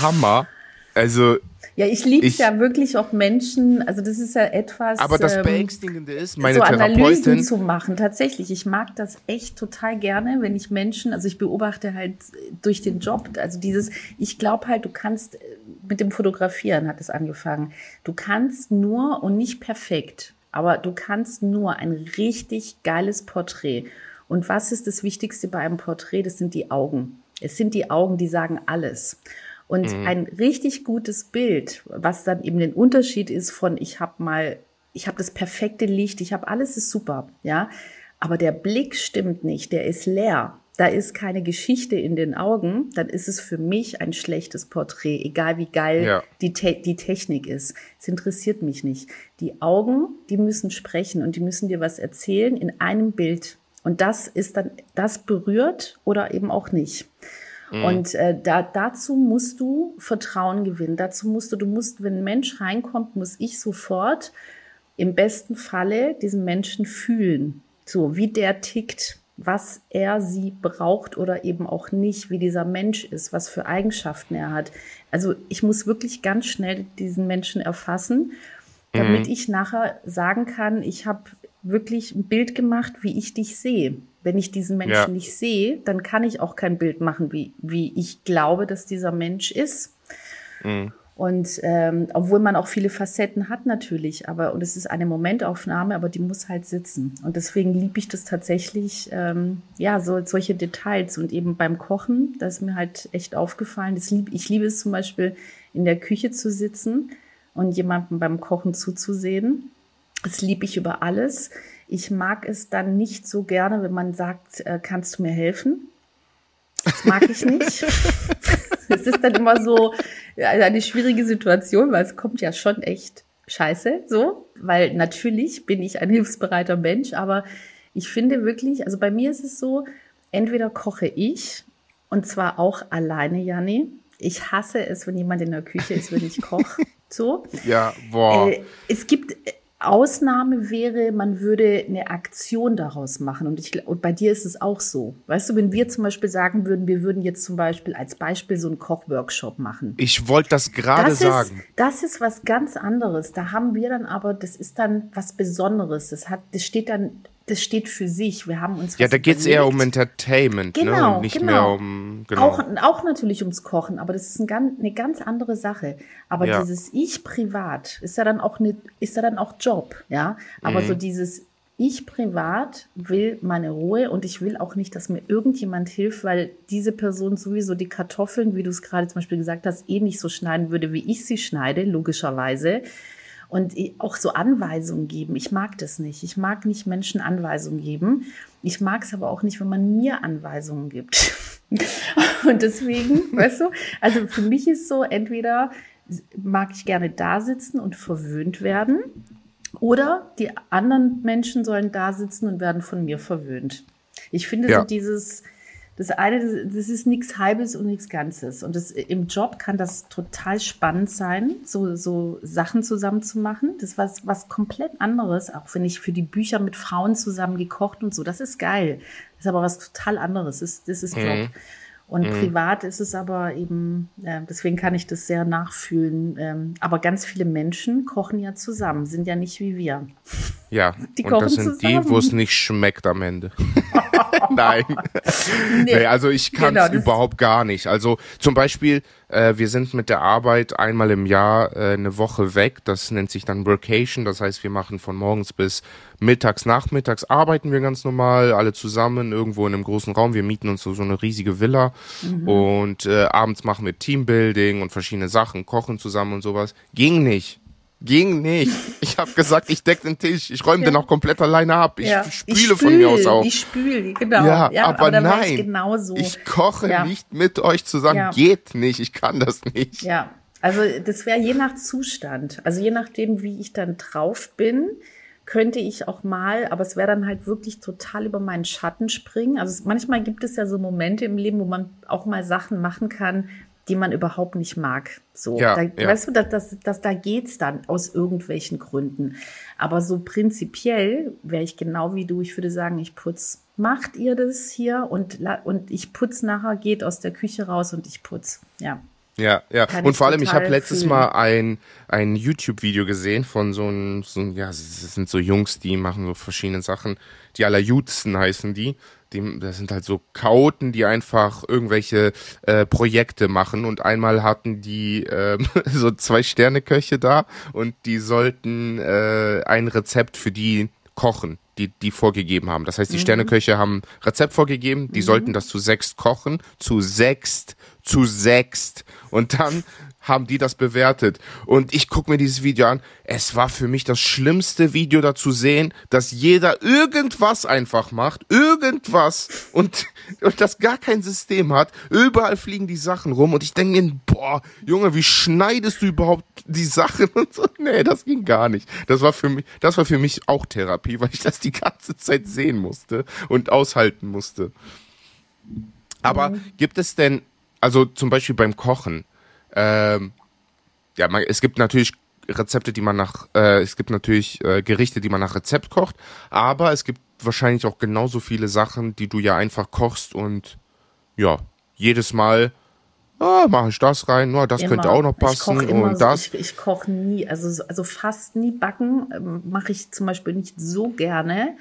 Hammer. Also ja, ich liebe es ja wirklich auch Menschen, also das ist ja etwas. Aber das ähm, Beängstigende ist, meine so Analysen zu machen, tatsächlich. Ich mag das echt total gerne, wenn ich Menschen, also ich beobachte halt durch den Job, also dieses, ich glaube halt, du kannst, äh, mit dem Fotografieren hat es angefangen, du kannst nur und nicht perfekt, aber du kannst nur ein richtig geiles Porträt. Und was ist das Wichtigste bei einem Porträt? Das sind die Augen. Es sind die Augen, die sagen alles. Und mhm. ein richtig gutes Bild, was dann eben den Unterschied ist von ich habe mal, ich habe das perfekte Licht, ich habe alles ist super, ja, aber der Blick stimmt nicht, der ist leer. Da ist keine Geschichte in den Augen, dann ist es für mich ein schlechtes Porträt, egal wie geil ja. die, Te die Technik ist. Es interessiert mich nicht. Die Augen, die müssen sprechen und die müssen dir was erzählen in einem Bild. Und das ist dann, das berührt oder eben auch nicht. Mhm. Und äh, da, dazu musst du Vertrauen gewinnen. Dazu musst du, du musst, wenn ein Mensch reinkommt, muss ich sofort im besten Falle diesen Menschen fühlen. So, wie der tickt, was er sie braucht oder eben auch nicht, wie dieser Mensch ist, was für Eigenschaften er hat. Also ich muss wirklich ganz schnell diesen Menschen erfassen, damit mhm. ich nachher sagen kann, ich habe wirklich ein Bild gemacht, wie ich dich sehe. Wenn ich diesen Menschen ja. nicht sehe, dann kann ich auch kein Bild machen, wie, wie ich glaube, dass dieser Mensch ist. Mhm. Und ähm, obwohl man auch viele Facetten hat natürlich, aber und es ist eine Momentaufnahme, aber die muss halt sitzen. Und deswegen liebe ich das tatsächlich, ähm, ja, so solche Details. Und eben beim Kochen, das ist mir halt echt aufgefallen. Das lieb, ich liebe es zum Beispiel, in der Küche zu sitzen und jemandem beim Kochen zuzusehen. Das liebe ich über alles. Ich mag es dann nicht so gerne, wenn man sagt, äh, kannst du mir helfen? Das mag ich nicht. *laughs* es ist dann immer so eine schwierige Situation, weil es kommt ja schon echt scheiße, so, weil natürlich bin ich ein hilfsbereiter Mensch, aber ich finde wirklich, also bei mir ist es so, entweder koche ich und zwar auch alleine, Janni. Ich hasse es, wenn jemand in der Küche ist, wenn ich koche. *laughs* So. Ja, boah. Äh, es gibt Ausnahme wäre, man würde eine Aktion daraus machen. Und, ich, und bei dir ist es auch so. Weißt du, wenn wir zum Beispiel sagen würden, wir würden jetzt zum Beispiel als Beispiel so einen Kochworkshop machen. Ich wollte das gerade sagen. Ist, das ist was ganz anderes. Da haben wir dann aber, das ist dann was Besonderes. Das hat, das steht dann das steht für sich. Wir haben uns Ja, da geht es eher um Entertainment, genau, ne? Und nicht genau. mehr um genau. Auch, auch natürlich ums Kochen, aber das ist ein ganz, eine ganz andere Sache. Aber ja. dieses Ich privat ist ja dann auch eine, ist ja dann auch Job, ja. Aber mhm. so dieses ich privat will meine Ruhe und ich will auch nicht, dass mir irgendjemand hilft, weil diese Person sowieso die Kartoffeln, wie du es gerade zum Beispiel gesagt hast, eh nicht so schneiden würde, wie ich sie schneide, logischerweise und auch so Anweisungen geben. Ich mag das nicht. Ich mag nicht Menschen Anweisungen geben. Ich mag es aber auch nicht, wenn man mir Anweisungen gibt. *laughs* und deswegen, *laughs* weißt du, also für mich ist so, entweder mag ich gerne da sitzen und verwöhnt werden oder die anderen Menschen sollen da sitzen und werden von mir verwöhnt. Ich finde ja. so dieses, das eine, das ist nichts Halbes und nichts Ganzes. Und das, im Job kann das total spannend sein, so, so Sachen zusammen zu machen. Das ist was, was komplett anderes. Auch wenn ich für die Bücher mit Frauen zusammen gekocht und so, das ist geil. Das ist aber was total anderes. Das ist, das ist Job. Mhm. Und mhm. privat ist es aber eben, äh, deswegen kann ich das sehr nachfühlen. Ähm, aber ganz viele Menschen kochen ja zusammen, sind ja nicht wie wir. Ja, die und das sind zusammen. die, wo es nicht schmeckt am Ende. *laughs* Nein. nee. nee. also ich kann es genau, überhaupt gar nicht. Also zum Beispiel, äh, wir sind mit der Arbeit einmal im Jahr äh, eine Woche weg. Das nennt sich dann Workation. Das heißt, wir machen von morgens bis mittags, nachmittags arbeiten wir ganz normal, alle zusammen irgendwo in einem großen Raum. Wir mieten uns so, so eine riesige Villa mhm. und äh, abends machen wir Teambuilding und verschiedene Sachen, kochen zusammen und sowas. Ging nicht. Ging nicht. Ich habe gesagt, ich deck den Tisch. Ich räume ja. den auch komplett alleine ab. Ich ja. spüle ich spül, von mir aus auch. Ich spüle, genau. Ja, ja aber, aber nein. Ich, genauso. ich koche ja. nicht mit euch zusammen. Geht nicht. Ich kann das nicht. Ja, also das wäre je nach Zustand. Also je nachdem, wie ich dann drauf bin, könnte ich auch mal, aber es wäre dann halt wirklich total über meinen Schatten springen. Also es, manchmal gibt es ja so Momente im Leben, wo man auch mal Sachen machen kann, die man überhaupt nicht mag. So, ja, da, ja. weißt du, dass, dass, dass da geht's dann aus irgendwelchen Gründen. Aber so prinzipiell wäre ich genau wie du. Ich würde sagen, ich putz. Macht ihr das hier und und ich putz nachher, geht aus der Küche raus und ich putz. Ja. Ja, ja. Kann und vor allem, ich habe letztes fühlen. Mal ein, ein YouTube-Video gesehen von so einem, so, ja, es sind so Jungs, die machen so verschiedene Sachen. Die Allerjudsten heißen die die, das sind halt so Chaoten, die einfach irgendwelche äh, Projekte machen. Und einmal hatten die äh, *laughs* so zwei Sterneköche da und die sollten äh, ein Rezept für die kochen, die die vorgegeben haben. Das heißt, die mhm. Sterneköche haben Rezept vorgegeben, die mhm. sollten das zu sechst kochen, zu sechst, zu sechst. Und dann haben die das bewertet. Und ich gucke mir dieses Video an. Es war für mich das schlimmste Video da zu sehen, dass jeder irgendwas einfach macht, irgendwas und, und das gar kein System hat. Überall fliegen die Sachen rum und ich denke mir, boah, Junge, wie schneidest du überhaupt die Sachen und so? *laughs* Nee, das ging gar nicht. Das war für mich, das war für mich auch Therapie, weil ich das die ganze Zeit sehen musste und aushalten musste. Aber mhm. gibt es denn, also zum Beispiel beim Kochen, ähm, ja, man, es gibt natürlich Rezepte, die man nach, äh, es gibt natürlich äh, Gerichte, die man nach Rezept kocht, aber es gibt wahrscheinlich auch genauso viele Sachen, die du ja einfach kochst und ja, jedes Mal ah, mache ich das rein, nur das immer. könnte auch noch passen ich und so, das. Ich, ich koche nie, also, also fast nie backen, ähm, mache ich zum Beispiel nicht so gerne.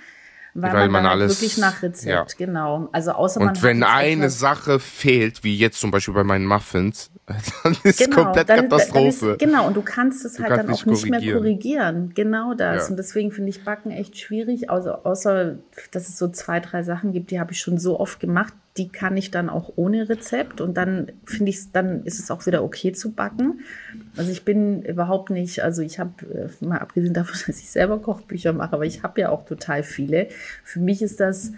Weil, weil man, man halt alles wirklich nach Rezept, ja. genau. Also außer Und wenn eine Sache fehlt, wie jetzt zum Beispiel bei meinen Muffins, *laughs* dann ist genau, komplett dann, Katastrophe. Dann ist, genau, und du kannst es du halt kannst dann auch nicht mehr korrigieren. Genau das. Ja. Und deswegen finde ich Backen echt schwierig. Also außer, dass es so zwei, drei Sachen gibt, die habe ich schon so oft gemacht. Die kann ich dann auch ohne Rezept. Und dann finde ich, dann ist es auch wieder okay zu backen. Also ich bin überhaupt nicht, also ich habe, äh, mal abgesehen davon, *laughs* dass ich selber Kochbücher mache, aber ich habe ja auch total viele. Für mich ist das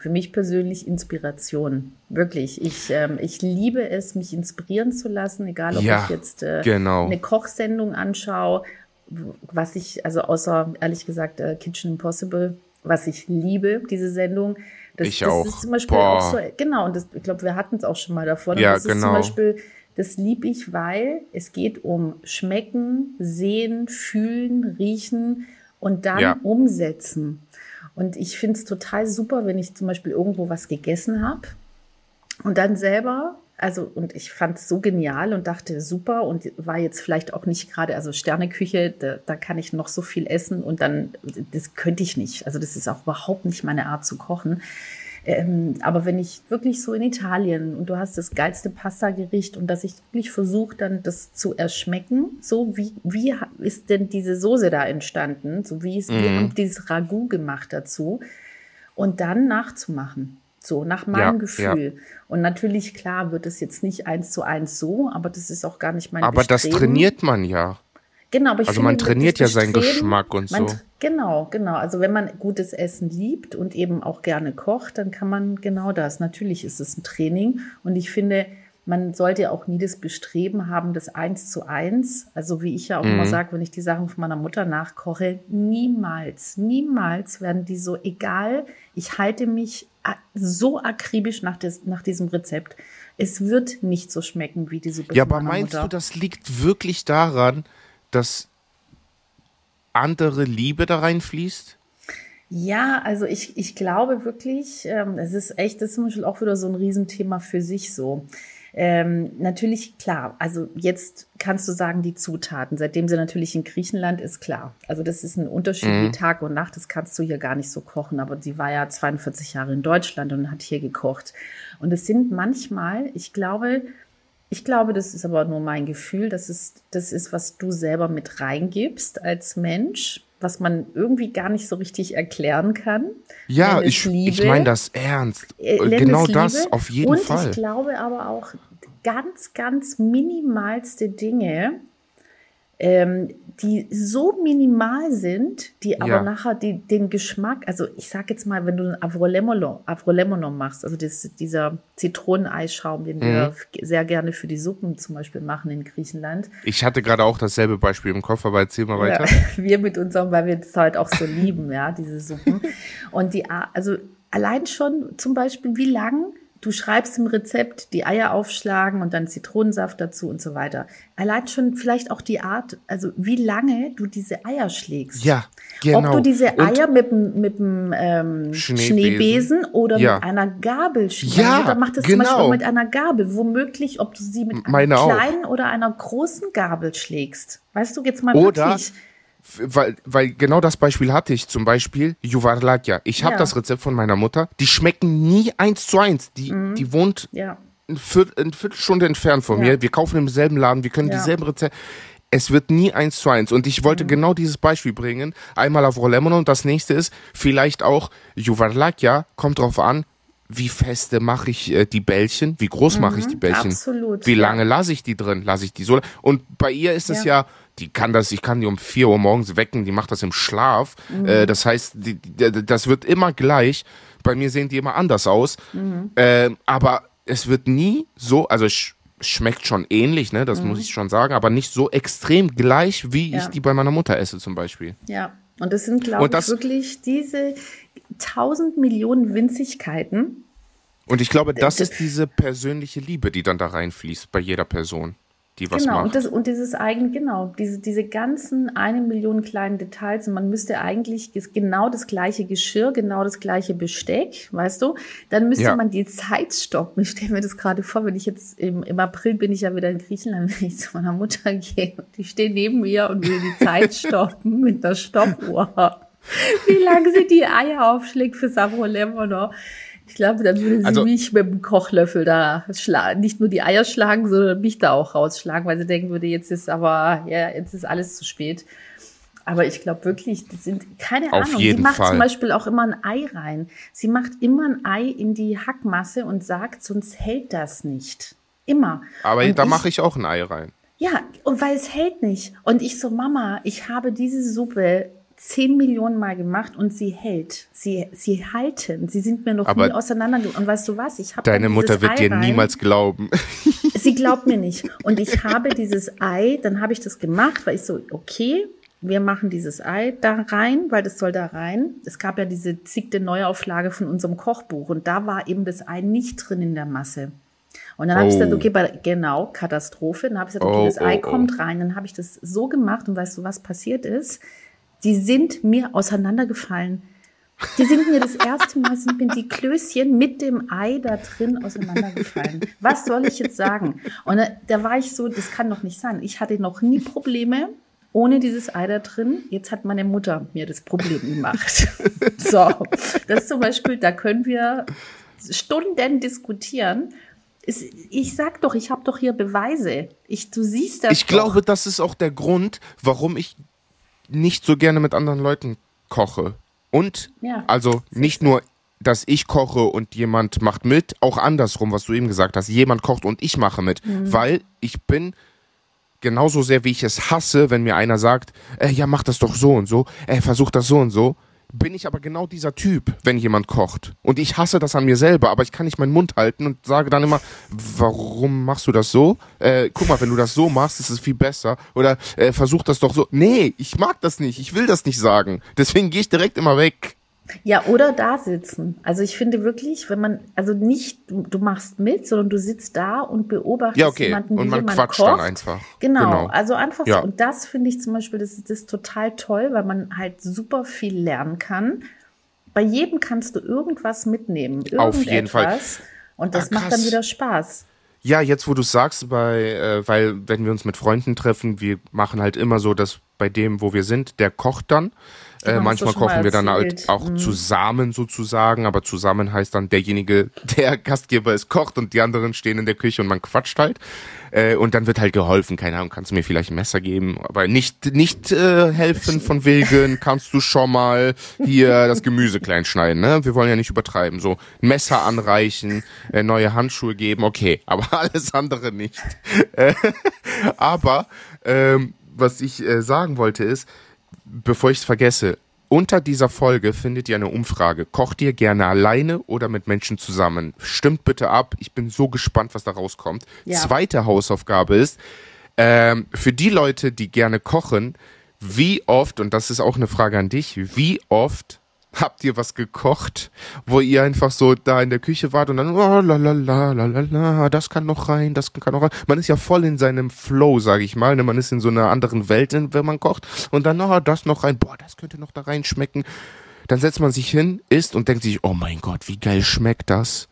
für mich persönlich Inspiration. Wirklich. Ich, ähm, ich liebe es, mich inspirieren zu lassen, egal ob ja, ich jetzt äh, genau. eine Kochsendung anschaue, was ich, also außer ehrlich gesagt äh, Kitchen Impossible, was ich liebe, diese Sendung. Das, ich das auch. ist zum Beispiel Boah. auch so, genau, und das, ich glaube, wir hatten es auch schon mal davon. Ja, das genau. ist zum Beispiel, das liebe ich, weil es geht um Schmecken, Sehen, Fühlen, Riechen und dann ja. umsetzen. Und ich finde es total super, wenn ich zum Beispiel irgendwo was gegessen habe und dann selber, also und ich fand es so genial und dachte super und war jetzt vielleicht auch nicht gerade, also Sterneküche, da, da kann ich noch so viel essen und dann, das könnte ich nicht. Also das ist auch überhaupt nicht meine Art zu kochen. Ähm, aber wenn ich wirklich so in Italien und du hast das geilste Pasta-Gericht und dass ich wirklich versuche, dann das zu erschmecken, so wie, wie ist denn diese Soße da entstanden? So wie ist, mhm. wir haben dieses Ragout gemacht dazu und dann nachzumachen. So, nach meinem ja, Gefühl. Ja. Und natürlich, klar, wird es jetzt nicht eins zu eins so, aber das ist auch gar nicht mein Aber Bestreben. das trainiert man ja. Genau, aber ich Also man trainiert ja seinen Geschmack und so. Genau, genau. Also wenn man gutes Essen liebt und eben auch gerne kocht, dann kann man genau das. Natürlich ist es ein Training und ich finde, man sollte auch nie das Bestreben haben, das eins zu eins. Also wie ich ja auch mhm. immer sage, wenn ich die Sachen von meiner Mutter nachkoche, niemals, niemals werden die so egal. Ich halte mich so akribisch nach, des, nach diesem Rezept. Es wird nicht so schmecken wie die Suppe Ja, aber meinst Mutter. du, das liegt wirklich daran, dass andere Liebe da reinfließt? Ja, also ich, ich glaube wirklich, ähm, es ist echt, das ist zum Beispiel auch wieder so ein Riesenthema für sich so. Ähm, natürlich, klar, also jetzt kannst du sagen, die Zutaten, seitdem sie natürlich in Griechenland ist, klar. Also das ist ein Unterschied mhm. wie Tag und Nacht, das kannst du hier gar nicht so kochen, aber sie war ja 42 Jahre in Deutschland und hat hier gekocht. Und es sind manchmal, ich glaube, ich glaube, das ist aber nur mein Gefühl. Das ist, das ist, was du selber mit reingibst als Mensch, was man irgendwie gar nicht so richtig erklären kann. Ja, ich, ich meine das ernst. Äh, genau das, auf jeden Und Fall. Und ich glaube aber auch ganz, ganz minimalste Dinge, ähm, die so minimal sind, die aber ja. nachher die, den Geschmack, also ich sag jetzt mal, wenn du ein Avrolemono, machst, also das, dieser Zitroneneisschaum, den mhm. wir sehr gerne für die Suppen zum Beispiel machen in Griechenland. Ich hatte gerade auch dasselbe Beispiel im Kopf, aber erzähl mal weiter. Ja, *laughs* wir mit unserem, weil wir das halt auch so lieben, ja, diese Suppen. *laughs* Und die, also allein schon zum Beispiel, wie lang Du schreibst im Rezept die Eier aufschlagen und dann Zitronensaft dazu und so weiter. Allein schon vielleicht auch die Art, also wie lange du diese Eier schlägst. Ja, genau. Ob du diese Eier und mit, mit dem ähm, Schneebesen. Schneebesen, oder ja. mit einer Gabel schlägst. Ja, oder macht es genau. zum Beispiel auch mit einer Gabel. Womöglich, ob du sie mit einer kleinen auch. oder einer großen Gabel schlägst. Weißt du, jetzt mal oder wirklich weil, weil genau das Beispiel hatte ich zum Beispiel Juvarlatja. Ich habe ja. das Rezept von meiner Mutter. Die schmecken nie eins zu eins. Die, mhm. die wohnt ja. eine, Viertel, eine Viertelstunde entfernt von ja. mir. Wir kaufen im selben Laden. Wir können dieselben Rezepte. Es wird nie eins zu eins. Und ich wollte mhm. genau dieses Beispiel bringen. Einmal auf Rolemon und das nächste ist vielleicht auch Juvarlatja. Kommt drauf an, wie feste mache ich äh, die Bällchen, wie groß mhm, mache ich die Bällchen, absolut, wie lange lasse ich die drin, lasse ich die so. Und bei ihr ist es ja, die kann das, ich kann die um vier Uhr morgens wecken, die macht das im Schlaf. Mhm. Äh, das heißt, die, die, das wird immer gleich. Bei mir sehen die immer anders aus. Mhm. Äh, aber es wird nie so, also sch schmeckt schon ähnlich, ne? Das muss mhm. ich schon sagen, aber nicht so extrem gleich, wie ja. ich die bei meiner Mutter esse zum Beispiel. Ja. Und das sind, glaube ich, wirklich diese tausend Millionen Winzigkeiten. Und ich glaube, das, das ist diese persönliche Liebe, die dann da reinfließt bei jeder Person die was genau, macht. Und, das, und dieses eigene, genau, diese, diese ganzen eine Million kleinen Details. Und man müsste eigentlich genau das gleiche Geschirr, genau das gleiche Besteck, weißt du? Dann müsste ja. man die Zeit stoppen. Ich stelle mir das gerade vor, wenn ich jetzt im, im April bin ich ja wieder in Griechenland, *laughs* wenn ich zu meiner Mutter gehe und die steht neben mir und will die Zeit *laughs* stoppen mit der Stoppuhr. *laughs* wie lange sie die Eier aufschlägt für Savro Lemono. Ich glaube, dann würde sie also, mich mit dem Kochlöffel da schlagen, nicht nur die Eier schlagen, sondern mich da auch rausschlagen, weil sie denken würde, jetzt ist aber, ja, jetzt ist alles zu spät. Aber ich glaube wirklich, die sind, keine Auf Ahnung, sie macht Fall. zum Beispiel auch immer ein Ei rein. Sie macht immer ein Ei in die Hackmasse und sagt, sonst hält das nicht. Immer. Aber und da mache ich auch ein Ei rein. Ja, und weil es hält nicht. Und ich so, Mama, ich habe diese Suppe zehn Millionen Mal gemacht und sie hält. Sie, sie halten. Sie sind mir noch Aber nie auseinandergegangen. Und weißt du was? Ich habe Deine Mutter wird Ei dir rein. niemals glauben. *laughs* Sie glaubt mir nicht. Und ich habe dieses Ei, dann habe ich das gemacht, weil ich so, okay, wir machen dieses Ei da rein, weil das soll da rein. Es gab ja diese zigte Neuauflage von unserem Kochbuch und da war eben das Ei nicht drin in der Masse. Und dann oh. habe ich gesagt, oh. okay, bei, genau, Katastrophe. Dann habe ich gesagt, okay, oh, das Ei oh, kommt rein. Dann habe ich das so gemacht und weißt du, was passiert ist? Die sind mir auseinandergefallen. Die sind mir das erste Mal, sind mir die Klößchen mit dem Ei da drin auseinandergefallen. Was soll ich jetzt sagen? Und da, da war ich so, das kann doch nicht sein. Ich hatte noch nie Probleme ohne dieses Ei da drin. Jetzt hat meine Mutter mir das Problem gemacht. so, das zum Beispiel, da können wir Stunden diskutieren. Ich sag doch, ich habe doch hier Beweise. Ich, du siehst das. Ich doch. glaube, das ist auch der Grund, warum ich nicht so gerne mit anderen Leuten koche. Und ja, also nicht nur, dass ich koche und jemand macht mit, auch andersrum, was du eben gesagt hast. Jemand kocht und ich mache mit. Mhm. Weil ich bin genauso sehr, wie ich es hasse, wenn mir einer sagt, äh, ja, mach das doch so und so, äh, versuch das so und so, bin ich aber genau dieser Typ, wenn jemand kocht. Und ich hasse das an mir selber, aber ich kann nicht meinen Mund halten und sage dann immer, warum machst du das so? Äh, guck mal, wenn du das so machst, ist es viel besser. Oder äh, versuch das doch so. Nee, ich mag das nicht, ich will das nicht sagen. Deswegen gehe ich direkt immer weg. Ja, oder da sitzen. Also ich finde wirklich, wenn man, also nicht, du, du machst mit, sondern du sitzt da und beobachtest ja, okay. jemanden, wie und man quatscht kocht. dann einfach. Genau, genau. also einfach ja. so. Und das finde ich zum Beispiel, das, das ist total toll, weil man halt super viel lernen kann. Bei jedem kannst du irgendwas mitnehmen. Auf jeden Fall. Und das ah, macht dann wieder Spaß. Ja, jetzt wo du sagst, bei, äh, weil wenn wir uns mit Freunden treffen, wir machen halt immer so, dass bei dem, wo wir sind, der kocht dann. Äh, manchmal kochen wir dann halt auch mhm. zusammen sozusagen, aber zusammen heißt dann derjenige, *laughs* der Gastgeber ist, kocht und die anderen stehen in der Küche und man quatscht halt. Äh, und dann wird halt geholfen, keine Ahnung, kannst du mir vielleicht ein Messer geben, aber nicht nicht äh, helfen von wegen, kannst du schon mal hier das Gemüse klein schneiden, ne? Wir wollen ja nicht übertreiben, so Messer anreichen, äh, neue Handschuhe geben, okay, *laughs* aber alles andere nicht. *laughs* Äh, aber ähm, was ich äh, sagen wollte ist, bevor ich es vergesse, unter dieser Folge findet ihr eine Umfrage. Kocht ihr gerne alleine oder mit Menschen zusammen? Stimmt bitte ab. Ich bin so gespannt, was da rauskommt. Ja. Zweite Hausaufgabe ist, ähm, für die Leute, die gerne kochen, wie oft, und das ist auch eine Frage an dich, wie oft habt ihr was gekocht, wo ihr einfach so da in der Küche wart und dann, oh, la, la, la, la, la, la, das kann noch rein, das kann noch rein. Man ist ja voll in seinem Flow, sag ich mal. Ne? Man ist in so einer anderen Welt, wenn man kocht. Und dann, oh, das noch rein, boah, das könnte noch da rein schmecken. Dann setzt man sich hin, isst und denkt sich, oh mein Gott, wie geil schmeckt das?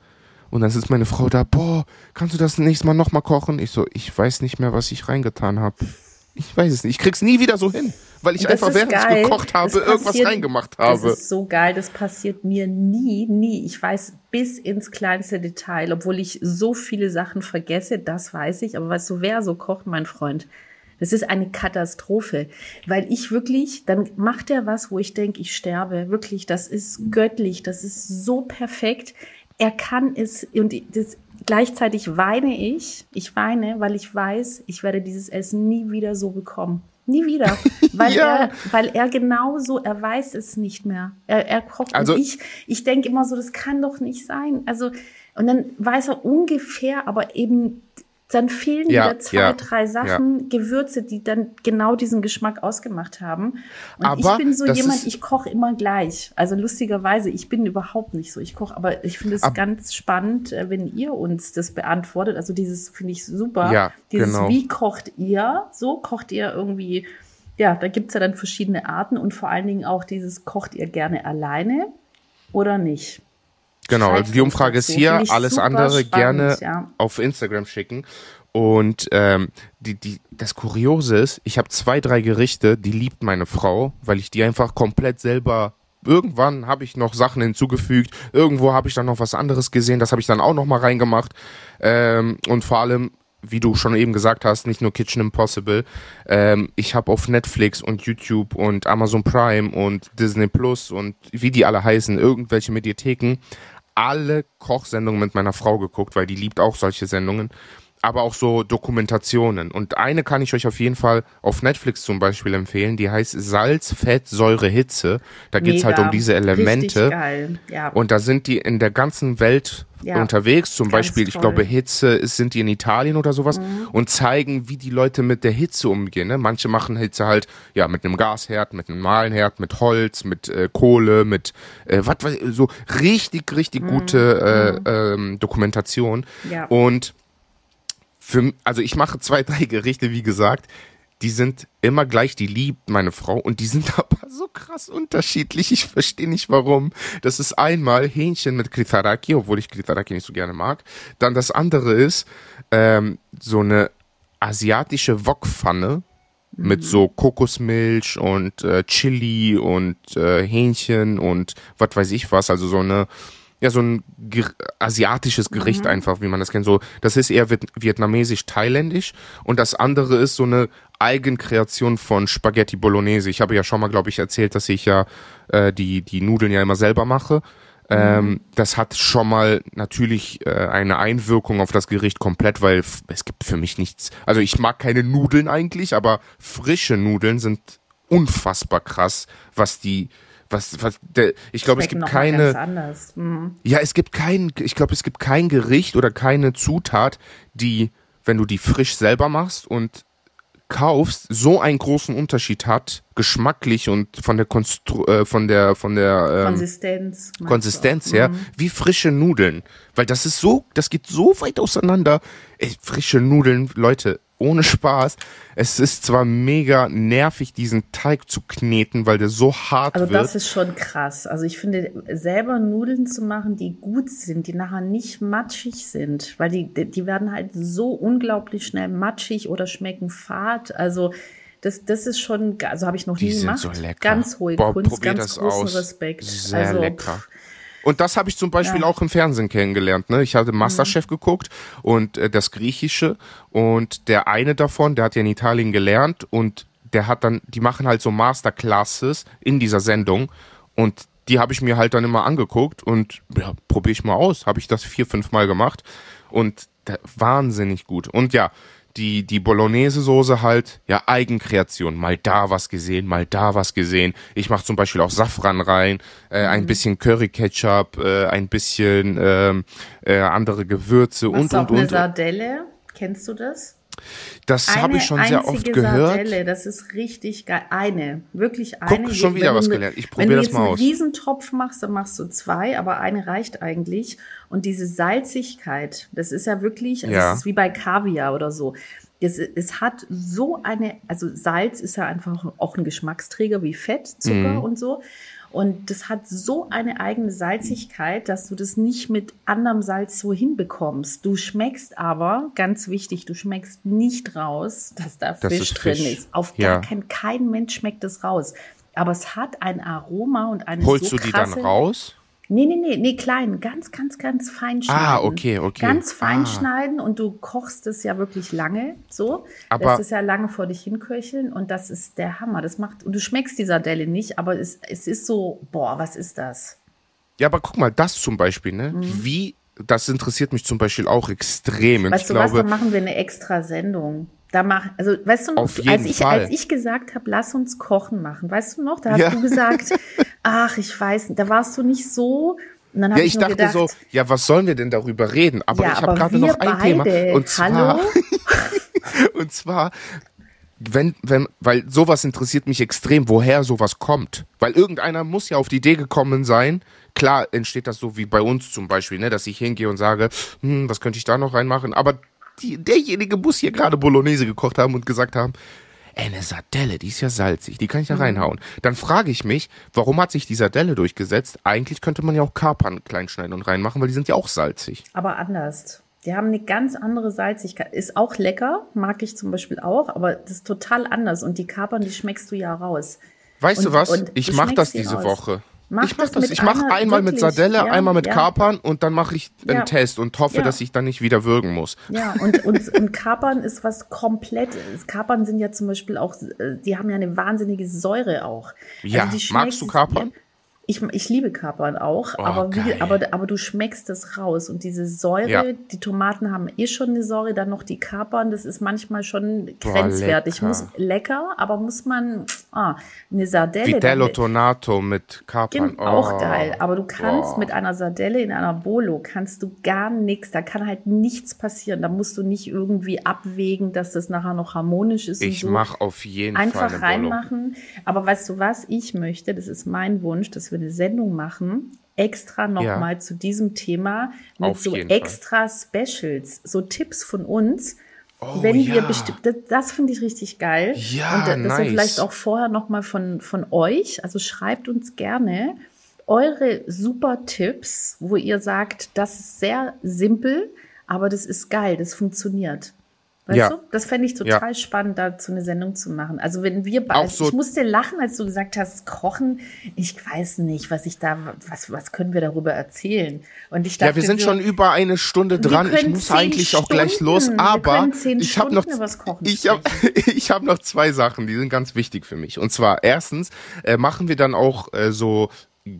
Und dann sitzt meine Frau da, boah, kannst du das nächste Mal nochmal kochen? Ich so, ich weiß nicht mehr, was ich reingetan habe. Ich weiß es nicht. Ich krieg's nie wieder so hin, weil ich einfach während geil. ich gekocht habe, passiert, irgendwas reingemacht habe. Das ist so geil, das passiert mir nie, nie. Ich weiß bis ins kleinste Detail, obwohl ich so viele Sachen vergesse, das weiß ich. Aber weißt du, wer so kocht, mein Freund? Das ist eine Katastrophe, weil ich wirklich, dann macht er was, wo ich denke, ich sterbe. Wirklich, das ist göttlich, das ist so perfekt. Er kann es und das, Gleichzeitig weine ich. Ich weine, weil ich weiß, ich werde dieses Essen nie wieder so bekommen. Nie wieder. *laughs* Weil, ja. er, weil er genauso, er weiß es nicht mehr. Er, er kocht. Also, und ich, ich denke immer so, das kann doch nicht sein. Also, und dann weiß er ungefähr, aber eben dann fehlen ja, wieder zwei, ja, drei Sachen, ja. Gewürze, die dann genau diesen Geschmack ausgemacht haben. Und aber ich bin so jemand, ich koche immer gleich. Also lustigerweise, ich bin überhaupt nicht so. Ich koche, aber ich finde es ab, ganz spannend, äh, wenn ihr uns das beantwortet. Also dieses finde ich super. Ja, dieses, genau. wie kocht ihr? So kocht ihr irgendwie, ja, da gibt's ja dann verschiedene Arten und vor allen Dingen auch dieses, kocht ihr gerne alleine oder nicht? Genau, also die Umfrage ist hier, alles andere spannend, gerne ja. auf Instagram schicken. Und ähm, die, die, das Kuriose ist, ich habe zwei, drei Gerichte, die liebt meine Frau, weil ich die einfach komplett selber irgendwann habe ich noch Sachen hinzugefügt, irgendwo habe ich dann noch was anderes gesehen, das habe ich dann auch noch mal reingemacht ähm, und vor allem wie du schon eben gesagt hast, nicht nur Kitchen Impossible. Ähm, ich habe auf Netflix und YouTube und Amazon Prime und Disney Plus und wie die alle heißen, irgendwelche Mediatheken, alle Kochsendungen mit meiner Frau geguckt, weil die liebt auch solche Sendungen aber auch so Dokumentationen. Und eine kann ich euch auf jeden Fall auf Netflix zum Beispiel empfehlen, die heißt Salz, Fett, Säure, Hitze. Da geht's Mega. halt um diese Elemente. Ja. Und da sind die in der ganzen Welt ja. unterwegs. Zum Ganz Beispiel, toll. ich glaube, Hitze ist, sind die in Italien oder sowas mhm. und zeigen, wie die Leute mit der Hitze umgehen. Ne? Manche machen Hitze halt ja mit einem Gasherd, mit einem normalen Herd, mit Holz, mit äh, Kohle, mit äh, was so richtig, richtig mhm. gute äh, ähm, Dokumentation. Ja. Und für, also ich mache zwei, *laughs* drei Gerichte, wie gesagt, die sind immer gleich, die liebt meine Frau und die sind *laughs* aber so krass unterschiedlich. Ich verstehe nicht warum. Das ist einmal Hähnchen mit Kritaraki, obwohl ich Kritaraki nicht so gerne mag. Dann das andere ist ähm, so eine asiatische Wokpfanne mit so Kokosmilch und äh, Chili und äh, Hähnchen und was weiß ich was. Also so eine ja, so ein asiatisches Gericht mhm. einfach, wie man das kennt. So, das ist eher vietnamesisch-thailändisch und das andere ist so eine Eigenkreation von Spaghetti Bolognese. Ich habe ja schon mal, glaube ich, erzählt, dass ich ja äh, die, die Nudeln ja immer selber mache. Ähm, mhm. das hat schon mal natürlich äh, eine Einwirkung auf das Gericht komplett, weil es gibt für mich nichts. Also ich mag keine Nudeln eigentlich, aber frische Nudeln sind unfassbar krass, was die was, was, der, ich glaube, es gibt keine. Mhm. Ja, es gibt kein, ich glaube, es gibt kein Gericht oder keine Zutat, die, wenn du die frisch selber machst und kaufst, so einen großen Unterschied hat, geschmacklich und von der Konstru äh, von der von der ähm, Konsistenz Konsistenz her, mhm. wie frische Nudeln, weil das ist so, das geht so weit auseinander. Ey, frische Nudeln, Leute, ohne Spaß. Es ist zwar mega nervig, diesen Teig zu kneten, weil der so hart also wird. Also das ist schon krass. Also ich finde, selber Nudeln zu machen, die gut sind, die nachher nicht matschig sind, weil die, die werden halt so unglaublich schnell matschig oder schmecken fad. Also das, das ist schon, also habe ich noch die nie gemacht. So lecker. Ganz hohe Boah, Kunst, ganz großen aus. Respekt. Sehr also, lecker. Pff, und das habe ich zum Beispiel ja. auch im Fernsehen kennengelernt. Ne? Ich hatte Masterchef mhm. geguckt und äh, das Griechische und der eine davon, der hat ja in Italien gelernt und der hat dann, die machen halt so Masterclasses in dieser Sendung und die habe ich mir halt dann immer angeguckt und ja, probiere ich mal aus. Habe ich das vier, fünf Mal gemacht und wahnsinnig gut. Und ja, die, die Bolognese-Soße halt, ja, Eigenkreation. Mal da was gesehen, mal da was gesehen. Ich mache zum Beispiel auch Safran rein, äh, ein mhm. bisschen Curry-Ketchup, äh, ein bisschen ähm, äh, andere Gewürze Machst und, und, und. Eine Sardelle, kennst du das? Das habe ich schon sehr oft gehört. Sardelle, das ist richtig geil. Eine, wirklich eine. Guck, schon wieder was gelernt. Ich probiere das mal aus. Wenn du einen Riesentopf machst, dann machst du zwei, aber eine reicht eigentlich. Und diese Salzigkeit, das ist ja wirklich, also ja. das ist wie bei Kaviar oder so. Es, es hat so eine, also Salz ist ja einfach auch ein Geschmacksträger wie Fett, Zucker mhm. und so. Und das hat so eine eigene Salzigkeit, dass du das nicht mit anderem Salz so hinbekommst. Du schmeckst aber, ganz wichtig, du schmeckst nicht raus, dass da das Fisch, ist drin Fisch. ist. Auf ja. gar keinen, kein Mensch schmeckt das raus. Aber es hat ein Aroma und eine Holst so du die dann raus? Nee, nee, nee, nee, klein, ganz, ganz, ganz fein ah, schneiden. Ah, okay, okay. Ganz fein ah. schneiden und du kochst es ja wirklich lange so. Aber das ist ja lange vor dich hinköcheln und das ist der Hammer. Das macht, und du schmeckst die Sardelle nicht, aber es, es ist so, boah, was ist das? Ja, aber guck mal, das zum Beispiel, ne? Mhm. Wie, das interessiert mich zum Beispiel auch extrem. Weißt ich du glaube, was, dann machen wir eine extra Sendung. Da mach, also weißt du noch, als ich, Fall. als ich gesagt habe, lass uns kochen machen, weißt du noch, da hast ja. du gesagt, *laughs* ach, ich weiß, da warst du nicht so. Und dann ja, ich, ich dachte gedacht, so, ja, was sollen wir denn darüber reden? Aber ja, ich habe gerade noch ein beide. Thema. Und zwar, *laughs* und zwar, wenn, wenn, weil sowas interessiert mich extrem, woher sowas kommt. Weil irgendeiner muss ja auf die Idee gekommen sein. Klar entsteht das so wie bei uns zum Beispiel, ne, dass ich hingehe und sage, hm, was könnte ich da noch reinmachen? Aber die, derjenige muss hier gerade Bolognese gekocht haben und gesagt haben, ey, eine Sardelle, die ist ja salzig, die kann ich da mhm. reinhauen. Dann frage ich mich, warum hat sich die Sardelle durchgesetzt? Eigentlich könnte man ja auch Kapern kleinschneiden und reinmachen, weil die sind ja auch salzig. Aber anders. Die haben eine ganz andere Salzigkeit. Ist auch lecker, mag ich zum Beispiel auch, aber das ist total anders. Und die Kapern, die schmeckst du ja raus. Weißt und, du was? Ich mache das diese aus. Woche. Mach ich mach das das. mit Ich mache einmal mit wirklich, Sardelle, ja, einmal mit ja. Kapern und dann mache ich einen Ja. Test und hoffe, dass ich dann nicht wieder würgen muss. Ja, und, und, und Kapern ist was komplett. Kapern sind ja zum Beispiel auch, äh, die haben ja eine wahnsinnige Säure auch. Ja, Also magst du Kapern? Ich, ich liebe Kapern auch, Oh, aber, wie, aber, aber du schmeckst es raus. Und diese Säure, Ja. die Tomaten haben eh schon eine Säure, dann noch die Kapern, das ist manchmal schon Boah, grenzwertig. lecker. Muss lecker, aber muss man, ah, eine Sardelle. Vitello Tonato mit Kapern. Gen- Auch Oh. geil. Aber du kannst Boah. mit einer Sardelle in einer Bolo kannst du gar nichts. Da kann halt nichts passieren. Da musst du nicht irgendwie abwägen, dass das nachher noch harmonisch ist. Ich so. mache auf jeden Fall Einfach eine Bolo. reinmachen. Aber weißt du was? Ich möchte, das ist mein Wunsch, dass wir eine Sendung machen, extra nochmal Ja. zu diesem Thema mit Auf so jeden Fall. extra Specials, so Tipps von uns. Oh, wenn wir ja. bestimmt, das, das finde ich richtig geil. Ja, Und das nice. vielleicht auch vorher nochmal von, von euch. Also schreibt uns gerne eure super Tipps, wo ihr sagt, das ist sehr simpel, aber das ist geil, das funktioniert. Weißt Ja. du? Das fände ich total spannend, dazu eine Sendung zu machen. Also wenn wir beide, so- ich musste lachen, als du gesagt hast, kochen. Ich weiß nicht, was ich da, was, was können wir darüber erzählen? Und ich dachte, Ja, wir sind schon über eine Stunde Wir dran. Ich muss eigentlich auch gleich los, Stunden- wir aber ich habe noch Stunden *laughs* ich habe ich habe noch zwei Sachen, die sind ganz wichtig für mich. Und zwar erstens äh, machen wir dann auch äh, so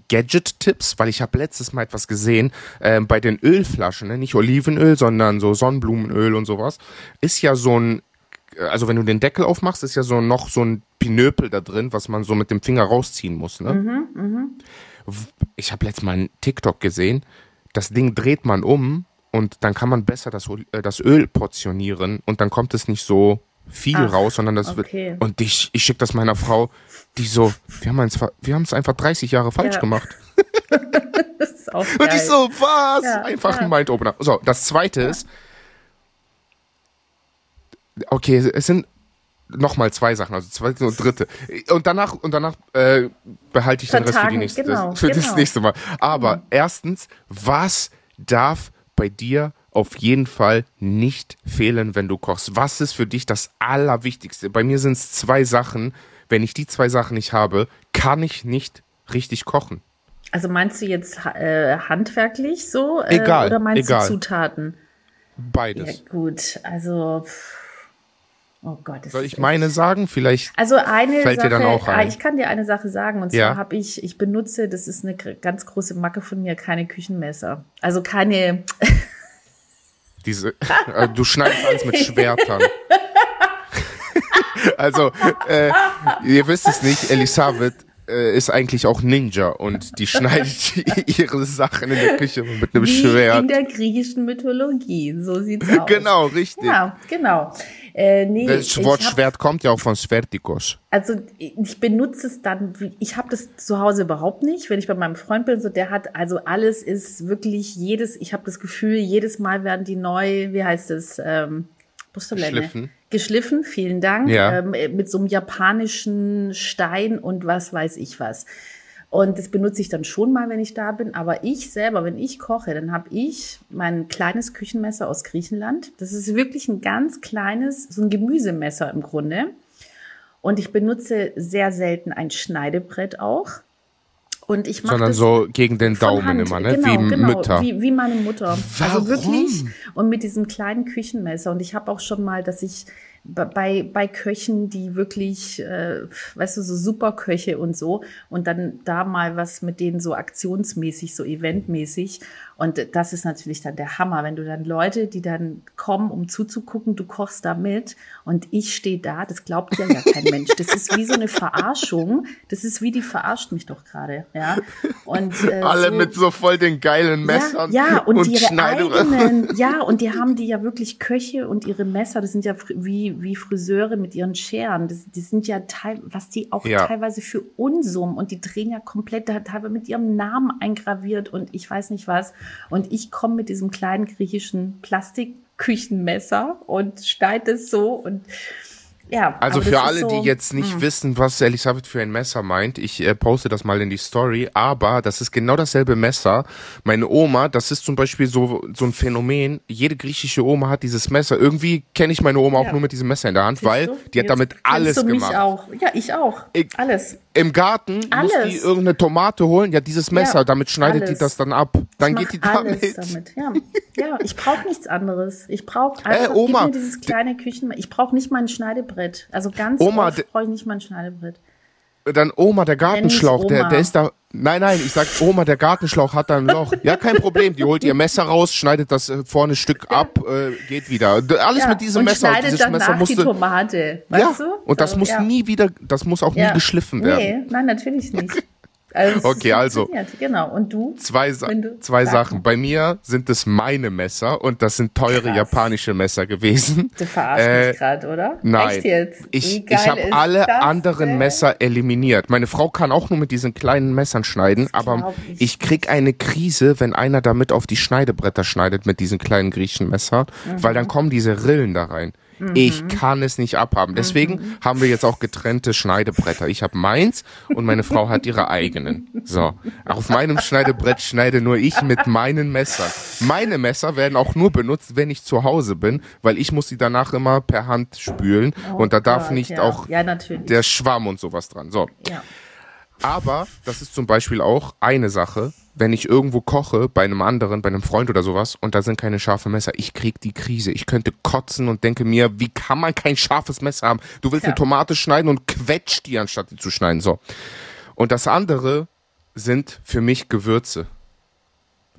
Gadget-Tipps, weil ich habe letztes Mal etwas gesehen äh, bei den Ölflaschen, ne? nicht Olivenöl, sondern so Sonnenblumenöl und sowas, ist ja so ein also wenn du den Deckel aufmachst, ist ja so noch so ein Pinöpel da drin, was man so mit dem Finger rausziehen muss. Ne? Mhm, Ich habe letztes Mal einen TikTok gesehen. Das Ding dreht man um und dann kann man besser das, äh, das Öl portionieren und dann kommt es nicht so viel Ach, raus, sondern das okay. wird. Und ich, ich schicke das meiner Frau, die so, wir haben es wir einfach 30 Jahre falsch Ja. gemacht. *laughs* das ist auch Und geil. ich so, was? Ja, Einfach ein Mind-Opener. So, das zweite ist, okay, es sind nochmal zwei Sachen, also zweite und dritte. Und danach, und danach äh, behalte ich den Rest für, die Vertagen, nächste, genau, für das genau. nächste Mal. Aber erstens, was darf bei dir auf jeden Fall nicht fehlen, wenn du kochst? Was ist für dich das Allerwichtigste? Bei mir sind es zwei Sachen. Wenn ich die zwei Sachen nicht habe, kann ich nicht richtig kochen. Also meinst du jetzt äh, handwerklich so? Äh, Egal, Oder meinst egal. du Zutaten? Ja, Beides. gut. Also, oh Gott. Soll ist ich meine sagen? Vielleicht. Also eine Fällt dir Sache, dann auch ah, ein? ich kann dir eine Sache sagen und Ja. zwar habe ich, ich benutze, das ist eine ganz große Macke von mir, keine Küchenmesser. Also keine, *laughs* Diese, äh, du schneidest alles mit Schwertern. *laughs* also, äh, ihr wisst es nicht, Elisabeth äh, ist eigentlich auch Ninja und die *laughs* schneidet *laughs* ihre Sachen in der Küche mit einem wie Schwert. in der griechischen Mythologie. So sieht's *laughs* aus. Genau, richtig. Ja, genau. Äh, nee, Das Wort hab- Schwert kommt ja auch von Svertikos. Also ich benutze es dann, ich habe das zu Hause überhaupt nicht, wenn ich bei meinem Freund bin, so der hat, also alles ist wirklich jedes, ich habe das Gefühl, jedes Mal werden die neu, wie heißt es, ähm. Geschliffen. Geschliffen, vielen Dank, Ja. ähm, mit so einem japanischen Stein und was weiß ich was. Und das benutze ich dann schon mal, wenn ich da bin. Aber ich selber, wenn ich koche, dann habe ich mein kleines Küchenmesser aus Griechenland. Das ist wirklich ein ganz kleines, so ein Gemüsemesser im Grunde. Und ich benutze sehr selten ein Schneidebrett auch. Und ich mache Sondern das so gegen den Daumen Hand. immer, ne? Genau, Wie genau, Mütter. Wie, wie meine Mutter. Warum? Also wirklich. Und mit diesem kleinen Küchenmesser. Und ich habe auch schon mal, dass ich bei, bei Köchen, die wirklich, äh, weißt du, so Superköche und so, und dann da mal was mit denen so aktionsmäßig, so eventmäßig. Und das ist natürlich dann der Hammer, wenn du dann Leute, die dann kommen, um zuzugucken, du kochst da mit und ich stehe da, das glaubt ja ja kein Mensch. Das ist wie so eine Verarschung. Das ist wie die verarscht mich doch gerade, ja. Und äh, Alle so, mit so voll den geilen Messern. ja, ja, und, ihre Schneide- eigenen, *laughs* ja, und die haben die ja wirklich Köche und ihre Messer, das sind ja wie, wie Friseure mit ihren Scheren. Das, die sind ja teil, was die auch Ja. teilweise für Unsummen und die drehen ja komplett da teilweise mit ihrem Namen eingraviert und ich weiß nicht was. Und ich komme mit diesem kleinen griechischen Plastikküchenmesser und schneide es so und Ja, also für alle, so, die jetzt nicht mh. Hm. wissen, was Elisabeth für ein Messer meint, ich äh, poste das mal in die Story, aber das ist genau dasselbe Messer. Meine Oma, das ist zum Beispiel so, so ein Phänomen, jede griechische Oma hat dieses Messer. Irgendwie kenne ich meine Oma ja. auch nur mit diesem Messer in der Hand, Siehst weil du? die hat jetzt damit alles du mich gemacht. Auch. Ja, ich auch. Ich, alles. Im Garten alles. muss die irgendeine Tomate holen, ja, dieses Messer, ja, damit schneidet alles. die das dann ab. Dann geht die damit. damit. Ja, ja ich brauche nichts anderes. Ich brauche einfach äh, Oma, dieses kleine Küchen. Ich brauche nicht mal ein Schneidebrett. Also ganz Oma, brauche ich nicht mal ein Schneidebrett. Dann Oma, der Gartenschlauch, Oma. Der, der ist da. Nein, nein, ich sag Oma, der Gartenschlauch hat da ein Loch. Ja, kein Problem. Die holt ihr Messer raus, schneidet das äh, vorne Stück ab, äh, geht wieder. Alles ja, mit diesem und Messer. Schneidet dieses Messer musste, die Tomate. Weißt ja, du? und das so, muss ja. nie wieder, das muss auch nie geschliffen werden. Nee, nein, natürlich nicht. *laughs* Also okay, also. Genau. Und du? Zwei, du zwei Sachen. Bei mir sind es meine Messer und das sind teure Krass. japanische Messer gewesen. Du verarschst äh, mich gerade, oder? Nein. Echt jetzt? Ich, ich habe alle anderen denn? Messer eliminiert. Meine Frau kann auch nur mit diesen kleinen Messern schneiden, das aber ich. ich krieg eine Krise, wenn einer damit auf die Schneidebretter schneidet mit diesen kleinen griechischen Messern, mhm. weil dann kommen diese Rillen da rein. Mhm. Ich kann es nicht abhaben. Deswegen mhm. haben wir jetzt auch getrennte Schneidebretter. Ich habe meins und meine Frau hat ihre eigenen. So, auf meinem Schneidebrett schneide nur ich mit meinen Messern. Meine Messer werden auch nur benutzt, wenn ich zu Hause bin, weil ich muss sie danach immer per Hand spülen oh und da darf Gott, nicht ja. auch ja, der Schwamm und sowas dran. So. Ja. Aber das ist zum Beispiel auch eine Sache, wenn ich irgendwo koche, bei einem anderen, bei einem Freund oder sowas, und da sind keine scharfen Messer, ich krieg die Krise. Ich könnte kotzen und denke mir, wie kann man kein scharfes Messer haben? Du willst ja. eine Tomate schneiden und quetscht die, anstatt die zu schneiden. So. Und das andere sind für mich Gewürze